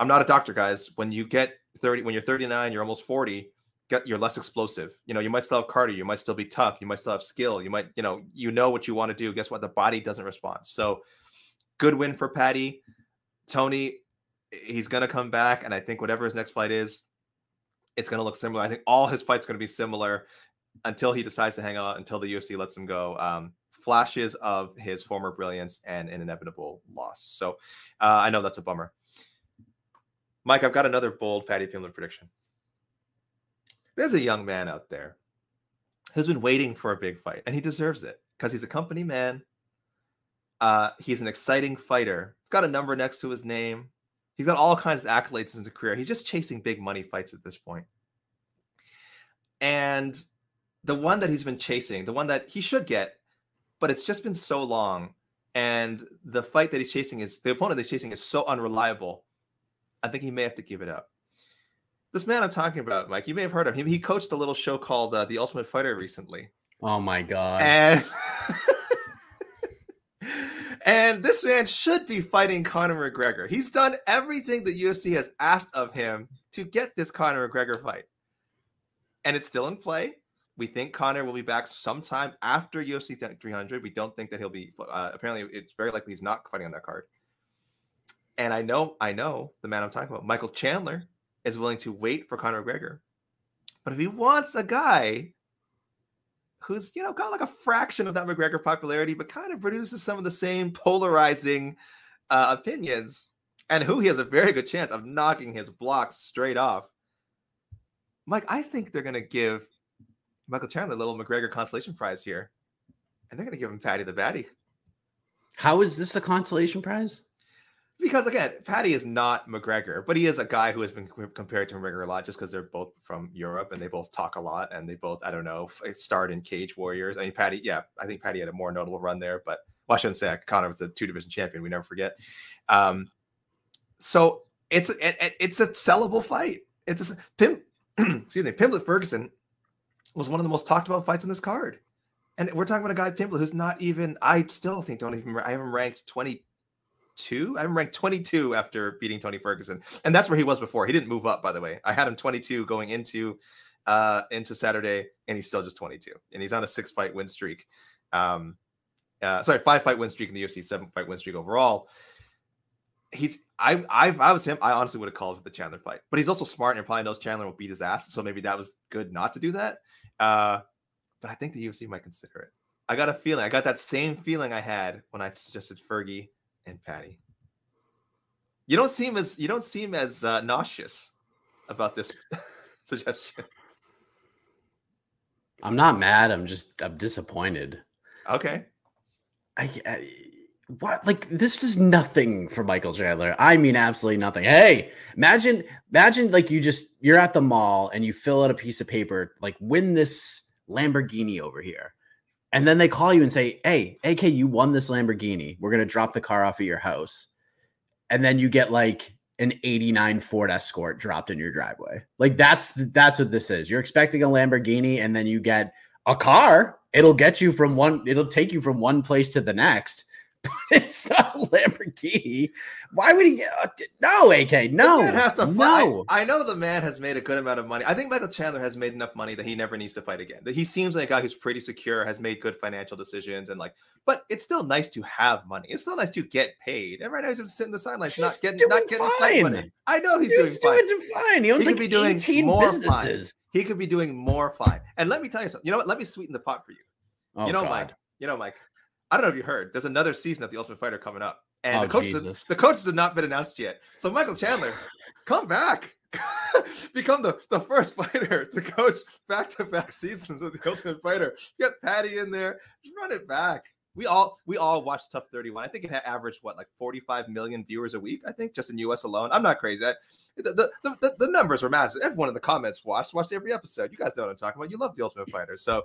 S2: I'm not a doctor, guys. When you get 30, when you're 39, you're almost 40 get you're less explosive. You know, you might still have cardio, you might still be tough, you might still have skill, you might, you know, you know what you want to do. Guess what? The body doesn't respond. So good win for Paddy. Tony, he's gonna come back, and I think whatever his next fight is, it's gonna look similar. I think all his fights are gonna be similar until he decides to hang out, until the UFC lets him go. Um, flashes of his former brilliance and an inevitable loss. So uh, I know that's a bummer. Mike, I've got another bold Paddy Pimblett prediction there's a young man out there who's been waiting for a big fight, and he deserves it because he's a company man. Uh, he's an exciting fighter. He's got a number next to his name. He's got all kinds of accolades in his career. He's just chasing big money fights at this point. And the one that he's been chasing, the one that he should get, but it's just been so long. And the fight that he's chasing is the opponent that he's chasing is so unreliable. I think he may have to give it up this man I'm talking about, Mike, you may have heard of him. He coached a little show called uh, The Ultimate Fighter recently.
S1: Oh my god!
S2: And and this man should be fighting Conor McGregor. He's done everything the UFC has asked of him to get this Conor McGregor fight, and it's still in play. We think Conor will be back sometime after UFC 300. We don't think that he'll be. Uh, apparently, it's very likely he's not fighting on that card. And I know, I know the man I'm talking about, Michael Chandler, is willing to wait for Conor McGregor. But if he wants a guy who's, you know, got like a fraction of that McGregor popularity, but kind of produces some of the same polarizing uh, opinions, and who he has a very good chance of knocking his blocks straight off. Mike, I think they're to give Michael Chandler a little McGregor consolation prize here, and they're to give him Paddy the Baddy.
S1: How is this a consolation prize?
S2: Because again, Paddy is not McGregor, but he is a guy who has been compared to McGregor a lot just because they're both from Europe and they both talk a lot and they both, I don't know, starred in Cage Warriors. I mean, Paddy, yeah, I think Paddy had a more notable run there, but well, I shouldn't say that. Conor was the two division champion. We never forget. Um, so it's it, it's a sellable fight. It's a Pim, excuse me, Pimblett Ferguson was one of the most talked about fights in this card. And we're talking about a guy Pimblett who's not even. I still think don't even. I haven't ranked twenty 22. I'm ranked 22 after beating Tony Ferguson, and that's where he was before. He didn't move up, by the way. I had him 22 going into uh into Saturday, and he's still just 22, and he's on a six fight win streak. Um, uh, sorry, five fight win streak in the UFC, seven fight win streak overall. He's I I I was him, I honestly would have called for the Chandler fight, but he's also smart and probably knows Chandler will beat his ass, so maybe that was good not to do that. Uh, but I think the UFC might consider it. I got a feeling. I got that same feeling I had when I suggested Fergie and Paddy. You don't seem as you don't seem as uh, nauseous about this suggestion.
S1: I'm not mad. I'm just I'm disappointed.
S2: Okay.
S1: I, I what like this does nothing for Michael Chandler. I mean absolutely nothing. Hey, imagine imagine like you just you're at the mall and you fill out a piece of paper like win this Lamborghini over here. And then they call you and say, Hey, AK, you won this Lamborghini. We're to drop the car off at your house. And then you get like an 89 Ford Escort dropped in your driveway. Like that's that's what this is. You're expecting a Lamborghini and then you get a car. It'll get you from one it'll take you from one place to the next it's not a Lamborghini. Why would he get uh, no AK? No,
S2: has to no. I, I, know the man has made a good amount of money. I think Michael Chandler has made enough money that he never needs to fight again. That he seems like a guy who's pretty secure, has made good financial decisions, and like. But it's still nice to have money. It's still nice to get paid. And right now he's just sitting in the sidelines, not getting not getting fine. money. I know he's Dude's doing fine.
S1: Doing fine. He owns he like could be doing more businesses.
S2: Fine. He could be doing more fine. And let me tell you something. You know what? Let me sweeten the pot for you. Oh, you know, God. Mike. You know, Mike. I don't know if you heard. There's another season of the Ultimate Fighter coming up, and oh, the coaches the coaches have not been announced yet. So Michael Chandler, come back, become the, the first fighter to coach back to back seasons of the Ultimate Fighter. Get Paddy in there, just run it back. we all we all watched TUF 31. I think it had averaged what like 45 million viewers a week. I think just in US alone. I'm not crazy. That the the, the, the numbers were massive. Everyone in the comments watched watched every episode. You guys know what I'm talking about. You love the Ultimate Fighter, so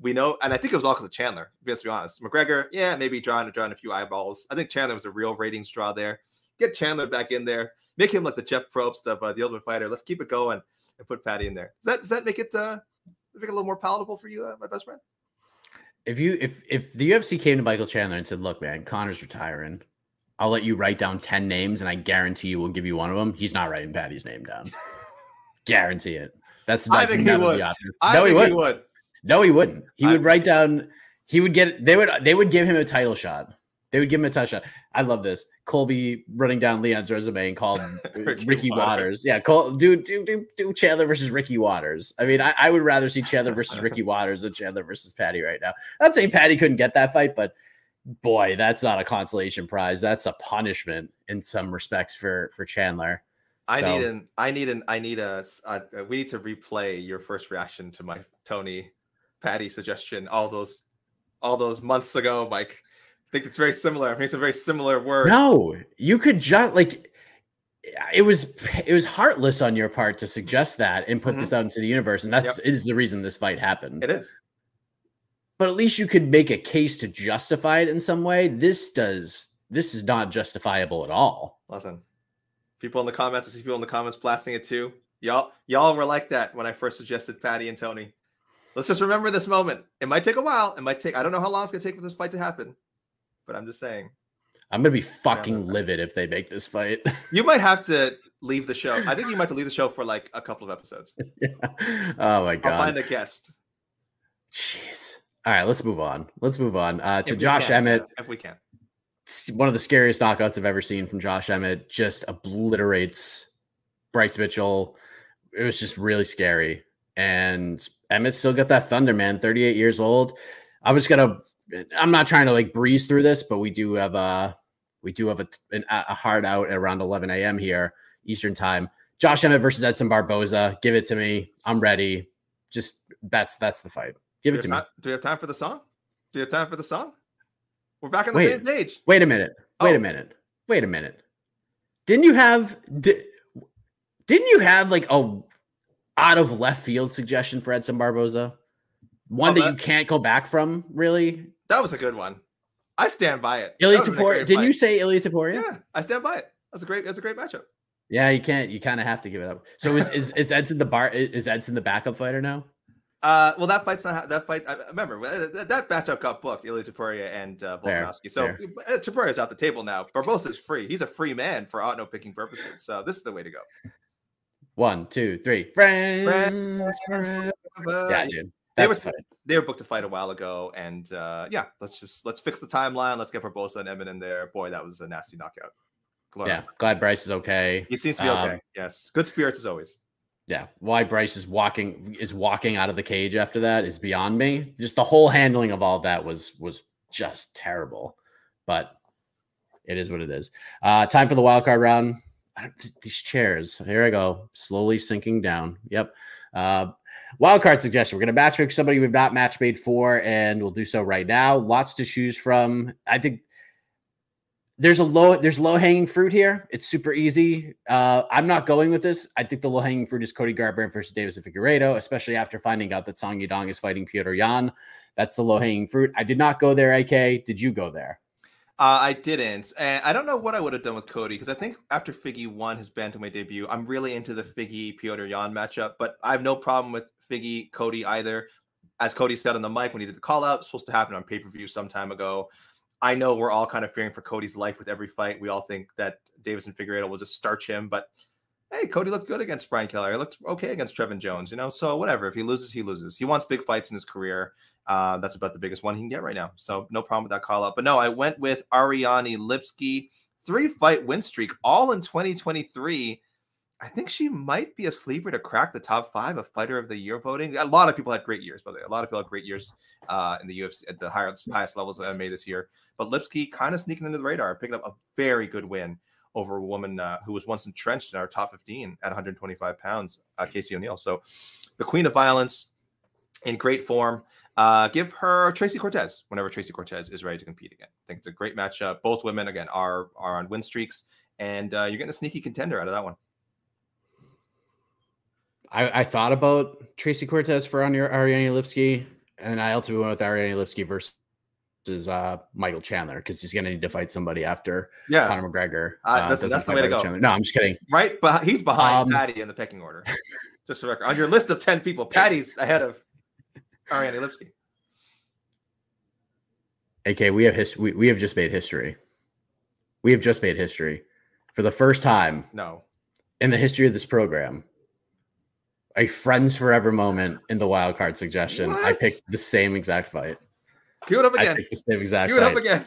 S2: we know. And I think it was all because of Chandler. Let's be honest. McGregor, yeah, maybe drawing drawing a few eyeballs. I think Chandler was a real ratings draw there. Get Chandler back in there. Make him like the Jeff Probst of uh, the Ultimate Fighter. Let's keep it going and put Paddy in there. Does that does that make it uh make it a little more palatable for you, uh, my best friend?
S1: if you if if the UFC came to Michael Chandler and said, "Look, man, Conor's retiring. I'll let you write down ten names, and I guarantee you we'll give you one of them." He's not writing Paddy's name down. guarantee it. That's
S2: I think he would. I
S1: no,
S2: think
S1: he, would.
S2: he would.
S1: No, he wouldn't. He
S2: I-
S1: would write down. He would get. They would. They would give him a title shot. They would give him a title shot. I love this. Colby running down Leon's resume and called
S2: Ricky
S1: Ricky,
S2: Waters.
S1: Waters. Yeah, call do do do do Chandler versus Ricky Waters. I mean, I, I would rather see Chandler versus Ricky Waters than Chandler versus Paddy right now. I'd say Paddy couldn't get that fight, but boy, that's not a consolation prize. That's a punishment in some respects for for Chandler.
S2: I
S1: So-
S2: need an. I need an. I need a, uh, we need to replay your first reaction to my Tony, Paddy suggestion. All those, all those months ago, Mike. I think it's very similar. I think it's a very similar word.
S1: No, you could just like it was it was heartless on your part to suggest that and put this mm-hmm. out into the universe, and that's is the reason this fight happened.
S2: It is.
S1: but at least you could make a case to justify it in some way. This does this is not justifiable at all.
S2: Listen, people in the comments. I see people in the comments blasting it too. Y'all, y'all were like that when I first suggested Paddy and Tony. Let's just remember this moment. It might take a while. It might take. I don't know how long it's gonna take for this fight to happen, but I'm just saying.
S1: I'm gonna be fucking livid if they make this fight.
S2: You might have to leave the show. I think you might have to leave the show for like a couple of episodes.
S1: oh my God.
S2: I'll find a guest.
S1: Jeez. All right, let's move on. Let's move on uh, to Josh
S2: can,
S1: Emmett.
S2: If we can.
S1: one of the scariest knockouts I've ever seen from Josh Emmett. Just obliterates Bryce Mitchell. It was just really scary. And Emmett still got that thunder, man. 38 years old. I'm just gonna. I'm not trying to like breeze through this, but we do have a we do have a, an, a hard out at around 11 a.m. here Eastern time. Josh Emmett versus Edson Barboza. Give it to me. I'm ready. Just that's that's the fight. Give
S2: Do
S1: it to
S2: have
S1: me.
S2: time, do we have time for the song? Do we have time for the song? We're back on the
S1: Wait.
S2: same page.
S1: Wait a minute. Wait
S2: Oh.
S1: a minute. Wait a minute. Didn't you have di- didn't you have like a out of left field suggestion for Edson Barboza? One
S2: Oh,
S1: that,
S2: that-
S1: you can't go back from, really?
S2: That was a good one. I stand by it.
S1: Ilia
S2: That Topuria.
S1: Didn't you say Ilia Topuria?
S2: Yeah, I stand by it. That's a great. That's a great matchup.
S1: Yeah, you can't. You kind of have to give it up. So is is, is Edson the bar? Is Edson the backup fighter now?
S2: Uh, well, that fight's not that fight. I remember uh, that, that matchup got booked. Ilia Topuria and uh, Volkanovski. So uh, Topuria's out the table now. Barboza's free. He's a free man for auto picking purposes. So this is the way to go.
S1: One, two, three. Friends.
S2: Friends. Uh,
S1: Yeah, dude.
S2: they were they were booked to fight a while ago, and uh, yeah, let's just let's fix the timeline. Let's get Barboza and Emmett in there. Boy, that was a nasty knockout. Glory.
S1: Yeah, glad Bryce is okay.
S2: he seems to be okay.
S1: Um,
S2: yes, good spirits as always.
S1: Yeah, why Bryce is walking is walking out of the cage after that is beyond me. Just the whole handling of all that was was just terrible. But it is what it is. Uh time for the wild card round. These chairs. Here I go, slowly sinking down. Yep. Uh wild card suggestion. We're gonna match make somebody we've not match made for, and we'll do so right now. Lots to choose from. I think there's a low there's low hanging fruit here. It's super easy. Uh, I'm not going with this. I think the low hanging fruit is Cody Garbrandt versus Deiveson Figueiredo, especially after finding out that Song Yadong is fighting Petr Yan. That's the low hanging fruit. I did not go there. AK, did you go there?
S2: Uh, I didn't, and I don't know what I would have done with Cody because I think after Figgy won his bantamweight debut, I'm really into the Figgy Petr Yan matchup. But I have no problem with Figgy Cody either. As Cody said on the mic when he did the call out, supposed to happen on pay per view some time ago. I know we're all kind of fearing for Cody's life with every fight. We all think that Deiveson Figueiredo will just starch him, but hey, Cody looked good against Brian Kelleher. He looked okay against Trevin Jones, you know. So whatever. If he loses, he loses. He wants big fights in his career. Uh, that's about the biggest one he can get right now. So no problem with that call out. But no, I went with Ariane Lipski, three fight win streak, all in 2023. I think she might be a sleeper to crack the top five of fighter of the year voting. A lot of people had great years, by the way. A lot of people had great years uh, in the UFC at the highest, highest levels of MMA this year. But Lipski kind of sneaking into the radar, picking up a very good win over a woman uh, who was once entrenched in our top 15 at 125 pounds, uh, Casey O'Neill. So the queen of violence, in great form. Uh, give her Tracy Cortez whenever Tracy Cortez is ready to compete again. I think it's a great matchup. Both women again are are on win streaks, and uh, you're getting a sneaky contender out of that one.
S1: I, I thought about Tracy Cortez for on your Ariane Lipski, and I ultimately went with Ariane Lipski versus uh, Michael Chandler because he's going to need to fight somebody after
S2: Yeah,
S1: Conor McGregor.
S2: Uh,
S1: uh,
S2: that's- that's the way to go.
S1: Chandler. No, I'm just kidding.
S2: right, but he's behind
S1: Um,
S2: Patty in the pecking order. Just for record, on your list of ten people, Patty's ahead of Ariane Lipski.
S1: AK, we have his- we, we have just made history. We have just made history for the first time
S2: No,
S1: in the history of this program. A friends forever moment in the wild card suggestion. I picked the same exact fight.
S2: cue it up
S1: I
S2: again.
S1: picked the same exact
S2: Cue it
S1: fight.
S2: up again.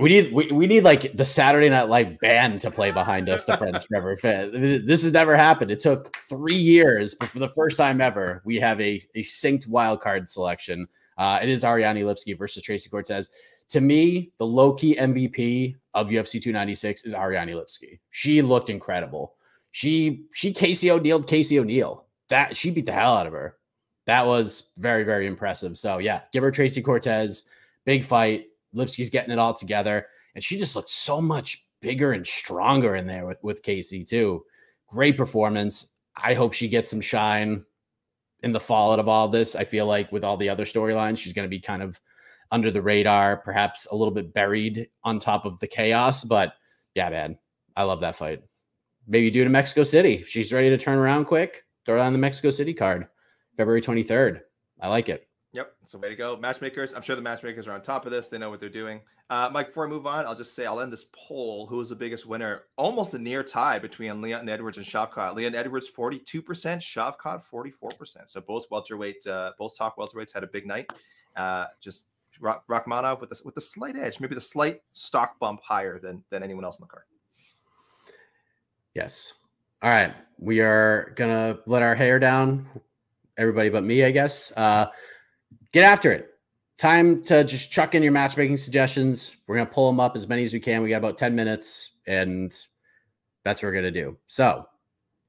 S1: We need we, we need like the Saturday Night Live band to play behind us. The Friends Forever fit. This has never happened. It took three years, but for the first time ever, we have a a synced wild card selection. Uh, it is Ariane Lipski versus Tracy Cortez. To me, the low key MVP of UFC 296 is Ariane Lipski. She looked incredible. She she Casey O'Neill Casey O'Neill. That she beat the hell out of her. That was very very impressive. So yeah, give her Tracy Cortez. Big fight. Lipski's getting it all together, and she just looked so much bigger and stronger in there with with Casey too. Great performance. I hope she gets some shine in the fallout of all this. I feel like with all the other storylines, she's going to be kind of under the radar, perhaps a little bit buried on top of the chaos. But yeah, man, I love that fight. Maybe due to Mexico City. She's ready to turn around quick, throw it on the Mexico City card, February 23rd. I like it.
S2: Yep, so way to go. Matchmakers, I'm sure the matchmakers are on top of this. They know what they're doing. Uh, Mike, before I move on, I'll just say I'll end this poll. Who was the biggest winner? Almost a near tie between Leon Edwards and Shavkat. Leon Edwards, 42%, Shavkat, 44%. So both welterweight, uh, both top welterweights had a big night. Uh, just Ra- Rakhmonov with the, with the slight edge, maybe the slight stock bump higher than than anyone else in the card.
S1: Yes. All right. We are gonna let our hair down. Everybody but me, I guess. Uh get after it. Time to just chuck in your matchmaking suggestions. We're gonna pull them up as many as we can. We got about 10 minutes, and that's what we're gonna do. So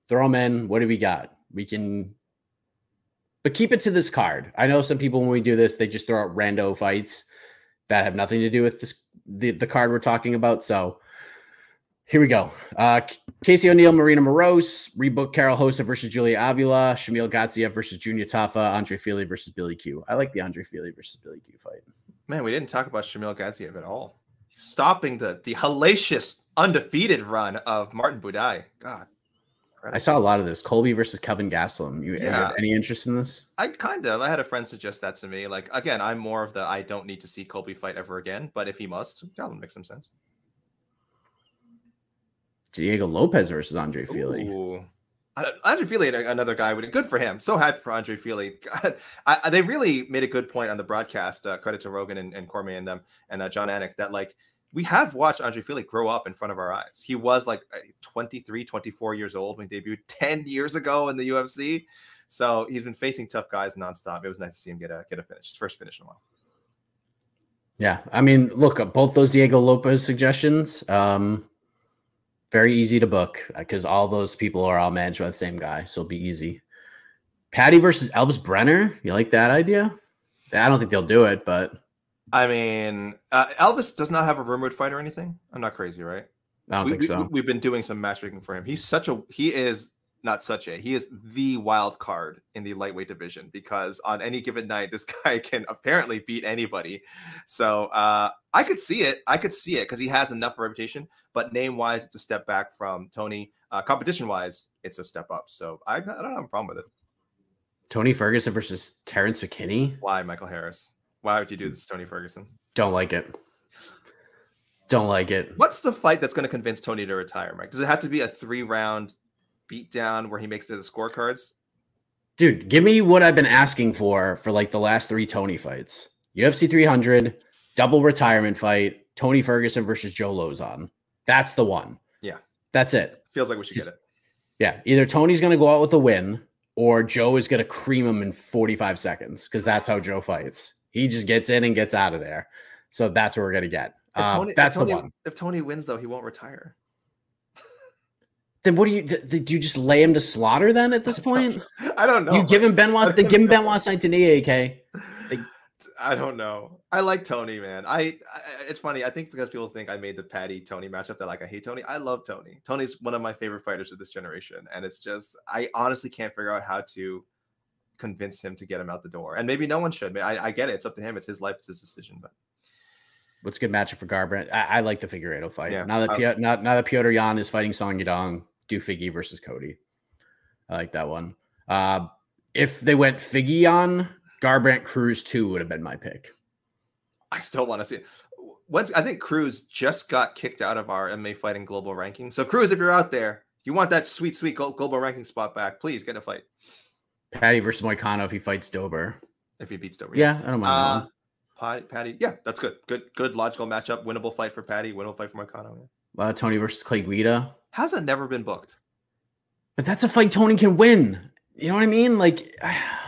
S1: throw them in. What do we got? We can but keep it to this card. I know some people when we do this, they just throw out rando fights that have nothing to do with this the, the card we're talking about. So here we go. Uh, Casey O'Neill, Marina Moroz, rebook Karol Rosa versus Julia Avila, Shamil Gaziev versus Junior Tafa, Andre Fili versus Billy Q. I like the Andre Fili versus Billy Q fight.
S2: Man, we didn't talk about Shamil Gaziev at all. Stopping the the hellacious undefeated run of Martin Buday. God,
S1: I saw a lot of this. Colby versus Kelvin Gastelum. You
S2: Yeah.
S1: have any interest in this?
S2: I kind of. I had a friend suggest that to me. Like again, I'm more of the I don't need to see Colby fight ever again. But if he must, that would make some sense.
S1: Diego Lopes versus Andre
S2: Fili. Andre Fili, another guy, would good for him. So happy for Andre Fili. God, I, they really made a good point on the broadcast. Uh, credit to Rogan and, and Cormier and them and uh, Jon Anik that like we have watched Andre Fili grow up in front of our eyes. He was like uh, 23, 24 years old when he debuted 10 years ago in the UFC. So he's been facing tough guys nonstop. It was nice to see him get a get a finish, his first finish in a while.
S1: Yeah, I mean, look, both those Diego Lopez suggestions, um, very easy to book because all those people are all managed by the same guy, so it'll be easy. Paddy versus Elves Brener, you like that idea? I don't think they'll do it, but
S2: I mean, uh, Elvis does not have a rumored fight or anything. I'm not crazy, right?
S1: I don't
S2: we,
S1: think
S2: we-
S1: so.
S2: We've been doing some matchmaking for him. He's such a he is not such a he is the wild card in the lightweight division because on any given night this guy can apparently beat anybody. So uh I could see it. I could see it because he has enough reputation. But name wise, it's a step back from Tony. Uh, competition wise, it's a step up. So I, I don't have a problem with it.
S1: Tony Ferguson versus Terrence McKinney.
S2: Why Michael Harris? Why would you do this, Tony Ferguson?
S1: Don't like it. Don't like it.
S2: What's the fight that's going to convince Tony to retire, Mike? Does it have to be a three round beatdown where he makes it to the scorecards?
S1: Dude, give me what I've been asking for for like the last three Tony fights. UFC 300, double retirement fight, Tony Ferguson versus Joe Lauzon. That's the one.
S2: Yeah.
S1: That's it.
S2: Feels like we should get it.
S1: Yeah. Either Tony's going to go out with a win or Joe is going to cream him in 45 seconds because that's how Joe fights. He just gets in and gets out of there. So that's what we're going to get.
S2: If
S1: Um,
S2: Tony,
S1: that's
S2: Tony-
S1: the one.
S2: If Tony wins, though, he won't retire.
S1: Then what do you? th- Do you just lay him to slaughter then at this point?
S2: I don't know.
S1: you give him Benoit. They give him Benoit Saint Denis, AK.
S2: I don't know. I like Tony, man. I, I it's funny. I think because people think I made the Paddy Tony matchup that like I hate Tony. I love Tony. Tony's one of my favorite fighters of this generation, and it's just I honestly can't figure out how to convince him to get him out the door. And maybe no one should. I, I get it. It's up to him. It's his life. It's his decision. But
S1: What's a good matchup for Garbrandt? I, I like the figure fight.
S2: Yeah,
S1: now that
S2: I-
S1: Pio- now, now that Petr Yan is fighting Song Yadong, do Figgy versus Cody. I like that one. Uh, if they went Figgy on Garbrandt Cruz two would have been my pick.
S2: I still want to see. It. Once I think Cruz just got kicked out of our MMA fighting global ranking. So Cruz, if you're out there, you want that sweet, sweet global ranking spot back, please get a fight
S1: Paddy versus Moicano if he fights Dober.
S2: if he beats Dober.
S1: Yeah, I don't mind. that
S2: Uh. Paddy, Paddy, yeah, that's good. Good, good logical matchup. Winnable fight for Paddy. Winnable fight for Moicano. Yeah.
S1: Uh, Tony versus Clay Guida.
S2: How's that never been booked?
S1: But that's a fight Tony can win. You know what I mean? Like,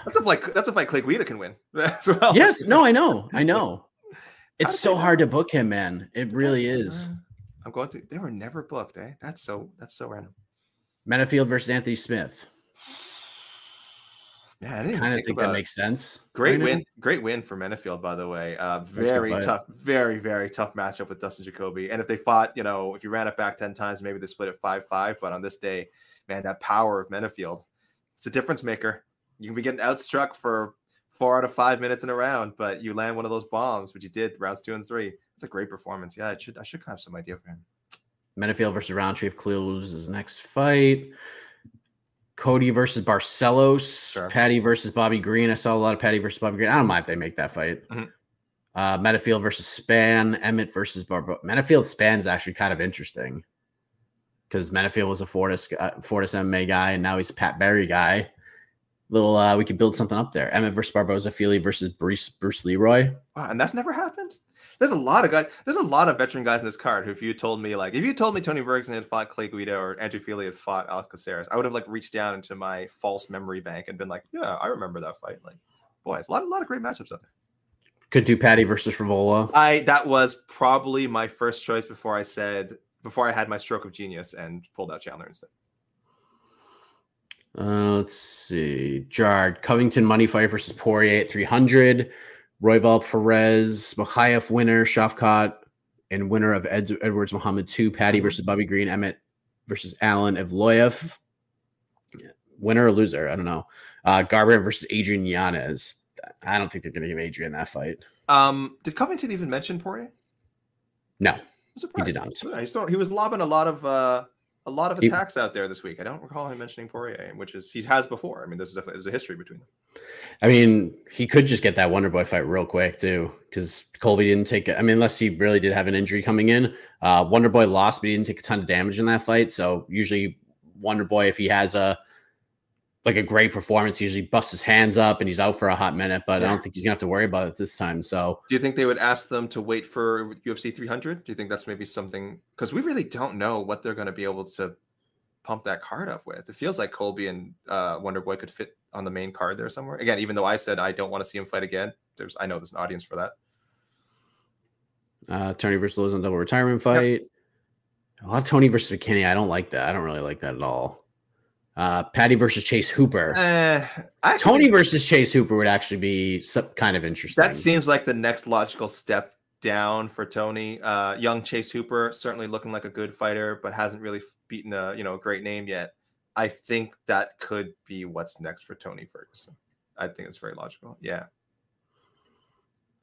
S2: That's a fight. That's a fight. Clay Guida can win as well.
S1: yes, no, I know, I know. It's so hard to book him, man. It really is.
S2: Uh, I'm going to. They were never booked. Eh? That's so. That's so random.
S1: Menifield versus Anthony Smith.
S2: Yeah, I didn't
S1: Kind of
S2: think,
S1: think that makes sense.
S2: Great
S1: right now.
S2: win. Great win for Menifield, by the way. Uh, very tough. Very very tough matchup with Dustin Jacoby. And if they fought, you know, if you ran it back ten times, maybe they split it five five. But on this day, man, that power of Menifield, it's a difference maker. You can be getting outstruck for four out of five minutes in a round, but you land one of those bombs, which you did rounds two and three. It's a great performance. Yeah, I should I should have some idea for him.
S1: Menifield versus Rountree if Khalil loses next fight. Cody versus Barcelos.
S2: Sure.
S1: Paddy versus Bobby Green. I saw a lot of Paddy versus Bobby Green. I don't mind if they make that fight.
S2: Mhm.
S1: Uh, Metafield versus Spann. Emmett versus Barbo. Metafield Spann's actually kind of interesting because Metafield was a Fortis uh, Fortis MMA guy and now he's a Pat Barry guy. Little, uh, we could build something up there. Emmett versus Barboza. Feely versus Bruce Bruce Leroy.
S2: Wow, and that's never happened. There's a lot of guys. There's a lot of veteran guys in this card who, if you told me, like, if you told me Tony Ferguson had fought Clay Guida or Andrew Fili had fought Alex Caceres, I would have like reached down into my false memory bank and been like, yeah, I remember that fight. Like, boys, a lot, a lot of great matchups out there.
S1: Could do Paddy versus Frevola.
S2: I that was probably my first choice before I said before I had my stroke of genius and pulled out Chandler instead.
S1: Uh, let's see. Jard Covington money fight versus Poirier at 300. Royval Perez, Makhayev winner, Shavkat, and winner of Ed- Edwards Muhammad 2. Paddy versus Bobby Green, Emmett versus Alan Evloyev. Winner or loser? I don't know. Uh, Garbrandt versus Adrian Yanez. I don't think they're going to give Adrian that fight.
S2: Um, did Covington even mention Poirier?
S1: No.
S2: I'm surprised.
S1: not.
S2: He's not, he was lobbing a lot of uh, a lot of
S1: He-
S2: attacks out there this week. I don't recall him mentioning Poirier, which is he has before. I mean, there's definitely there's a history between them.
S1: I mean, he could just get that Wonder Boy fight real quick too, because Colby didn't take it. I mean, unless he really did have an injury coming in. Uh, Wonder Boy lost, but he didn't take a ton of damage in that fight. So usually, Wonder Boy, if he has a like a great performance, he usually busts his hands up and he's out for a hot minute. But I don't think he's gonna have to worry about it this time. So
S2: Do you think they would ask them to wait for UFC 300? Do you think that's maybe something? Because we really don't know what they're going to be able to pump that card up with. It feels like Colby and uh, Wonder Boy could fit on the main card there somewhere. Again, even though I said I don't want to see him fight again, there's I know there's an audience for that.
S1: uh, Tony versus Lewis on double retirement fight. A lot of Tony versus McKinney. I don't like that. I don't really like that at all. Uh, Paddy versus Chase Hooper.
S2: Actually
S1: Tony versus Chase Hooper would actually be some kind of interesting.
S2: that seems like the next logical step down for Tony. Uh, young Chase Hooper certainly looking like a good fighter, but hasn't really beaten a you know a great name yet. I think that could be what's next for Tony Ferguson. I think it's very logical. Yeah.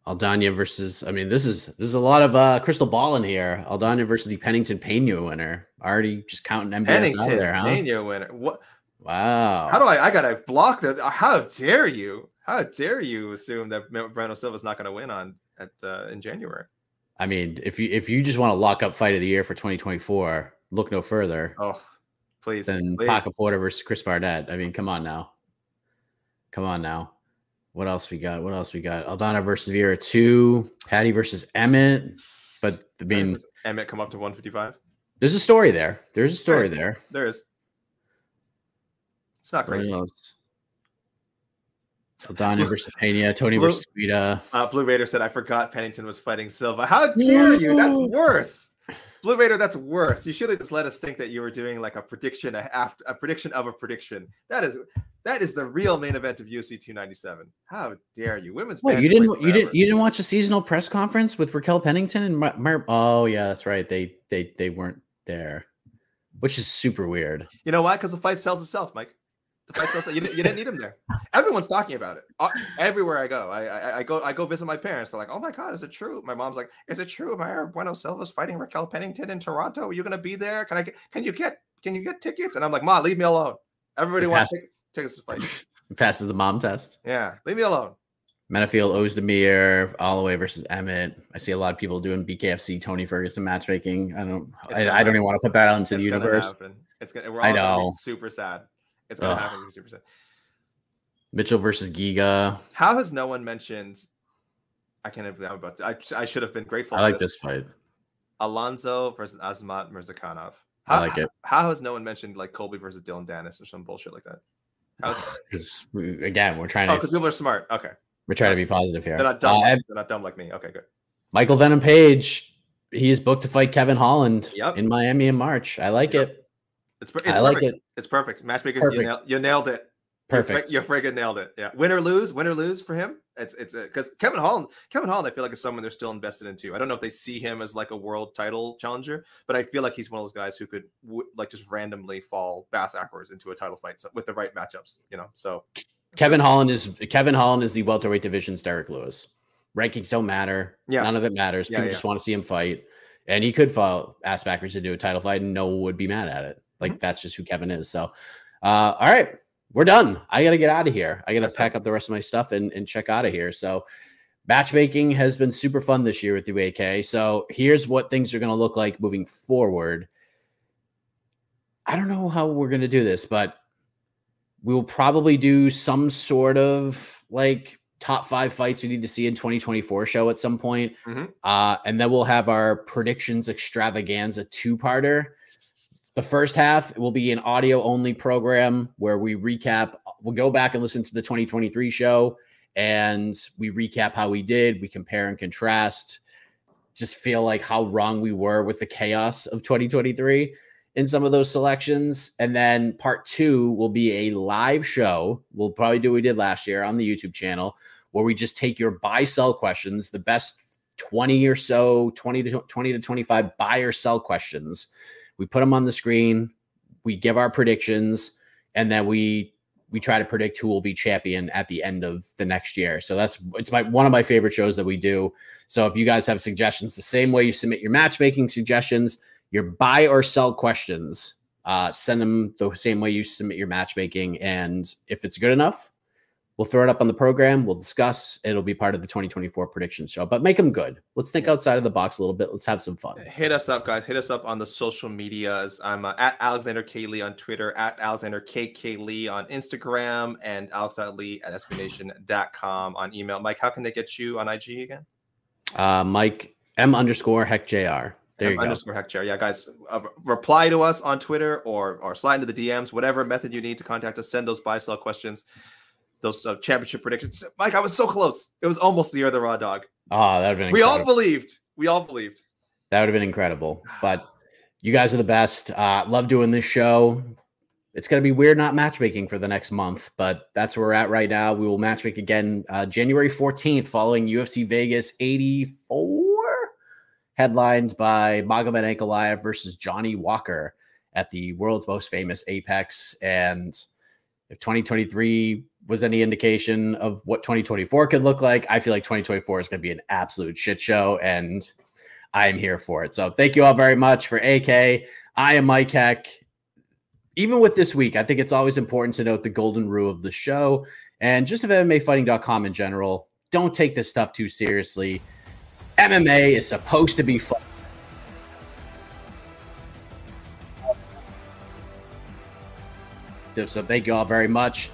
S1: Aldana versus. I mean, this is this is a lot of uh crystal ball in here. Aldana versus the Pennington Pena winner. Already just counting MBS out
S2: Pennington
S1: there, huh?
S2: Mania winner. What?
S1: Wow.
S2: How do I? I gotta block that. How dare you? How dare you assume that Brando Silva's not going to win on at uh, in January?
S1: I mean, if you if you just want to lock up fight of the year for 2024, look no further
S2: Oh, please,
S1: than
S2: please.
S1: Parker Porter versus Chris Barnett. I mean, come on now. Come on now. What else we got? What else we got? Aldana versus Vera 2, Paddy versus Emmett. But I mean,
S2: Emmett come up to 155.
S1: there's a story there. There's a story
S2: is.
S1: there.
S2: There is. It's not crazy.
S1: else? Saldana versus Pena, Tony
S2: Blue-
S1: versus Guida.
S2: Uh, Blue Raider said, "I forgot Pennington was fighting Silva. How dare you? That's worse." Blue Raider, that's worse. You should have just let us think that you were doing like a prediction, a, after, a prediction of a prediction. That is that is the real main event of UFC 297. How dare you? Women's.
S1: What you didn't you didn't you didn't watch a seasonal press conference with Raquel Pennington and Mar- Mar- oh yeah that's right they they they weren't there, which is super weird.
S2: You know why? Because the fight sells itself, Mike. The fight sells. You, didn't- you didn't need him there. Everyone's talking about it Uh, everywhere I go. I, I I go I go visit my parents. They're like, "Oh my god, is it true?" My mom's like, "Is it true? Mayra Bueno Silva's fighting Raquel Pennington in Toronto. Are you gonna be there? Can I get? Can you get? Can you get tickets?" And I'm like, "Ma, leave me alone. Everybody wants
S1: Yes.
S2: Tic- tickets to fight.
S1: Passes the mom test.
S2: Yeah, leave me alone."
S1: Menifield, Ozdemir, Holloway versus Emmett. I see a lot of people doing BKFC Tony Ferguson matchmaking. I don't I, I don't even want to put that out into the
S2: It's gonna
S1: universe.
S2: happen. It's gonna. We're
S1: I
S2: all gonna be
S1: know.
S2: super sad. It's gonna
S1: Ugh.
S2: happen. Super sad.
S1: Mitchell versus Giga.
S2: How has no one mentioned? I can't believe I'm about to. I, I should have been grateful.
S1: I like this fight.
S2: Alonzo versus Azmat Mirzakhanov.
S1: I like it.
S2: How has no one mentioned like Colby versus Dylan Dennis or some bullshit like that?
S1: Because again, we're trying
S2: oh,
S1: to
S2: because people are smart. Okay,
S1: we're trying to be positive here.
S2: they're not dumb.
S1: Uh,
S2: like, they're not dumb like me. Okay, good.
S1: Michael Venom Page, he is booked to fight Kevin Holland
S2: Yep.
S1: in Miami in March. I like
S2: Yep.
S1: it.
S2: It's, it's
S1: I like
S2: perfect.
S1: it.
S2: It's perfect. Matchmakers, you, nail, you nailed it.
S1: Perfect.
S2: You friggin' nailed it. Yeah, win or lose, win or lose for him. It's it's because Kevin Holland, Kevin Holland, I feel like is someone they're still invested into. I don't know if they see him as like a world title challenger, but I feel like he's one of those guys who could w- like just randomly fall bass backwards into a title fight with the right matchups. You know, so
S1: Kevin Holland is Kevin Holland is the welterweight division's Derrick Lewis. Rankings don't matter.
S2: Yeah.
S1: None of it matters.
S2: Yeah,
S1: People
S2: yeah.
S1: just want to see him fight. And he could fall ass backwards to do a title fight and no one would be mad at it. Like
S2: Mm-hmm.
S1: that's just who Kevin is. So uh all right. We're done. I gotta get out of here. I gotta
S2: That's
S1: pack up the rest of my stuff and, and check out of here. So matchmaking has been super fun this year with you, AK. So here's what things are gonna look like moving forward. I don't know how we're gonna do this, but we will probably do some sort of like top five fights we need to see in 2024 show at some point.
S2: Mhm.
S1: Uh, and then we'll have our predictions extravaganza two parter. The first half will be an audio only program where we recap. We'll go back and listen to the 2023 show and we recap how we did. We compare and contrast. Just feel like how wrong we were with the chaos of 2023 in some of those selections. And then part two will be a live show. We'll probably do what we did last year on the YouTube channel, where we just take your buy sell questions, the best 20 or so, 20 to 20 to 25 buy or sell questions. We put them on the screen, we give our predictions, and then we we try to predict who will be champion at the end of the next year. So that's it's my one of my favorite shows that we do. So if you guys have suggestions, the same way you submit your matchmaking suggestions, your buy or sell questions, uh, send them the same way you submit your matchmaking. And if it's good enough, we'll throw it up on the program. We'll discuss. It'll be part of the 2024 predictions show, but make them good. Let's think outside of the box a little bit. Let's have some fun.
S2: hit us up, guys. Hit us up on the social medias. I'm uh, at Alexander K Lee on Twitter, at Alexander KK Lee on Instagram, and Alex.Lee at SBNation.com on email. Mike, how can they get you on IG again?
S1: Uh, Mike M underscore heck JR. There you
S2: M
S1: go.
S2: underscore heck chair. Yeah, guys, uh, reply to us on Twitter or or slide into the DMs, whatever method you need to contact us. Send those buy sell questions, those uh, championship predictions. Mike, I was so close. It was almost the year of the raw dog.
S1: Oh, that would have been
S2: We all believed. We all believed.
S1: That would have been incredible. But you guys are the best. Uh, love doing this show. It's going to be weird not matchmaking for the next month, but that's where we're at right now. We will matchmake again uh, January 14th following UFC Vegas 84, headlined by Magomed Ankalaev versus Johnny Walker at the world's most famous Apex. And if 2023 was any indication of what 2024 could look like, I feel like 2024 is going to be an absolute shit show. And I am here for it. So thank you all very much for AK. I am Mike Heck. Even with this week, I think it's always important to note the golden rule of the show and just of MMAfighting.com in general. Don't take this stuff too seriously. MMA is supposed to be fun. So thank you all very much.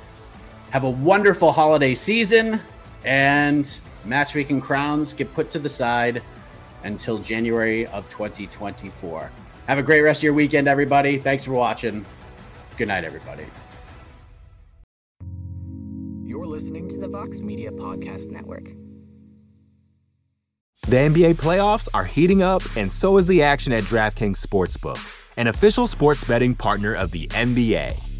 S1: Have a wonderful holiday season and matchmaking crowns get put to the side until January of 2024. Have a great rest of your weekend, everybody. Thanks for watching. Good night, everybody.
S5: You're
S6: listening to the Vox Media Podcast Network.
S3: The NBA playoffs are heating up, and so is the action at DraftKings Sportsbook, an official sports betting partner of the NBA.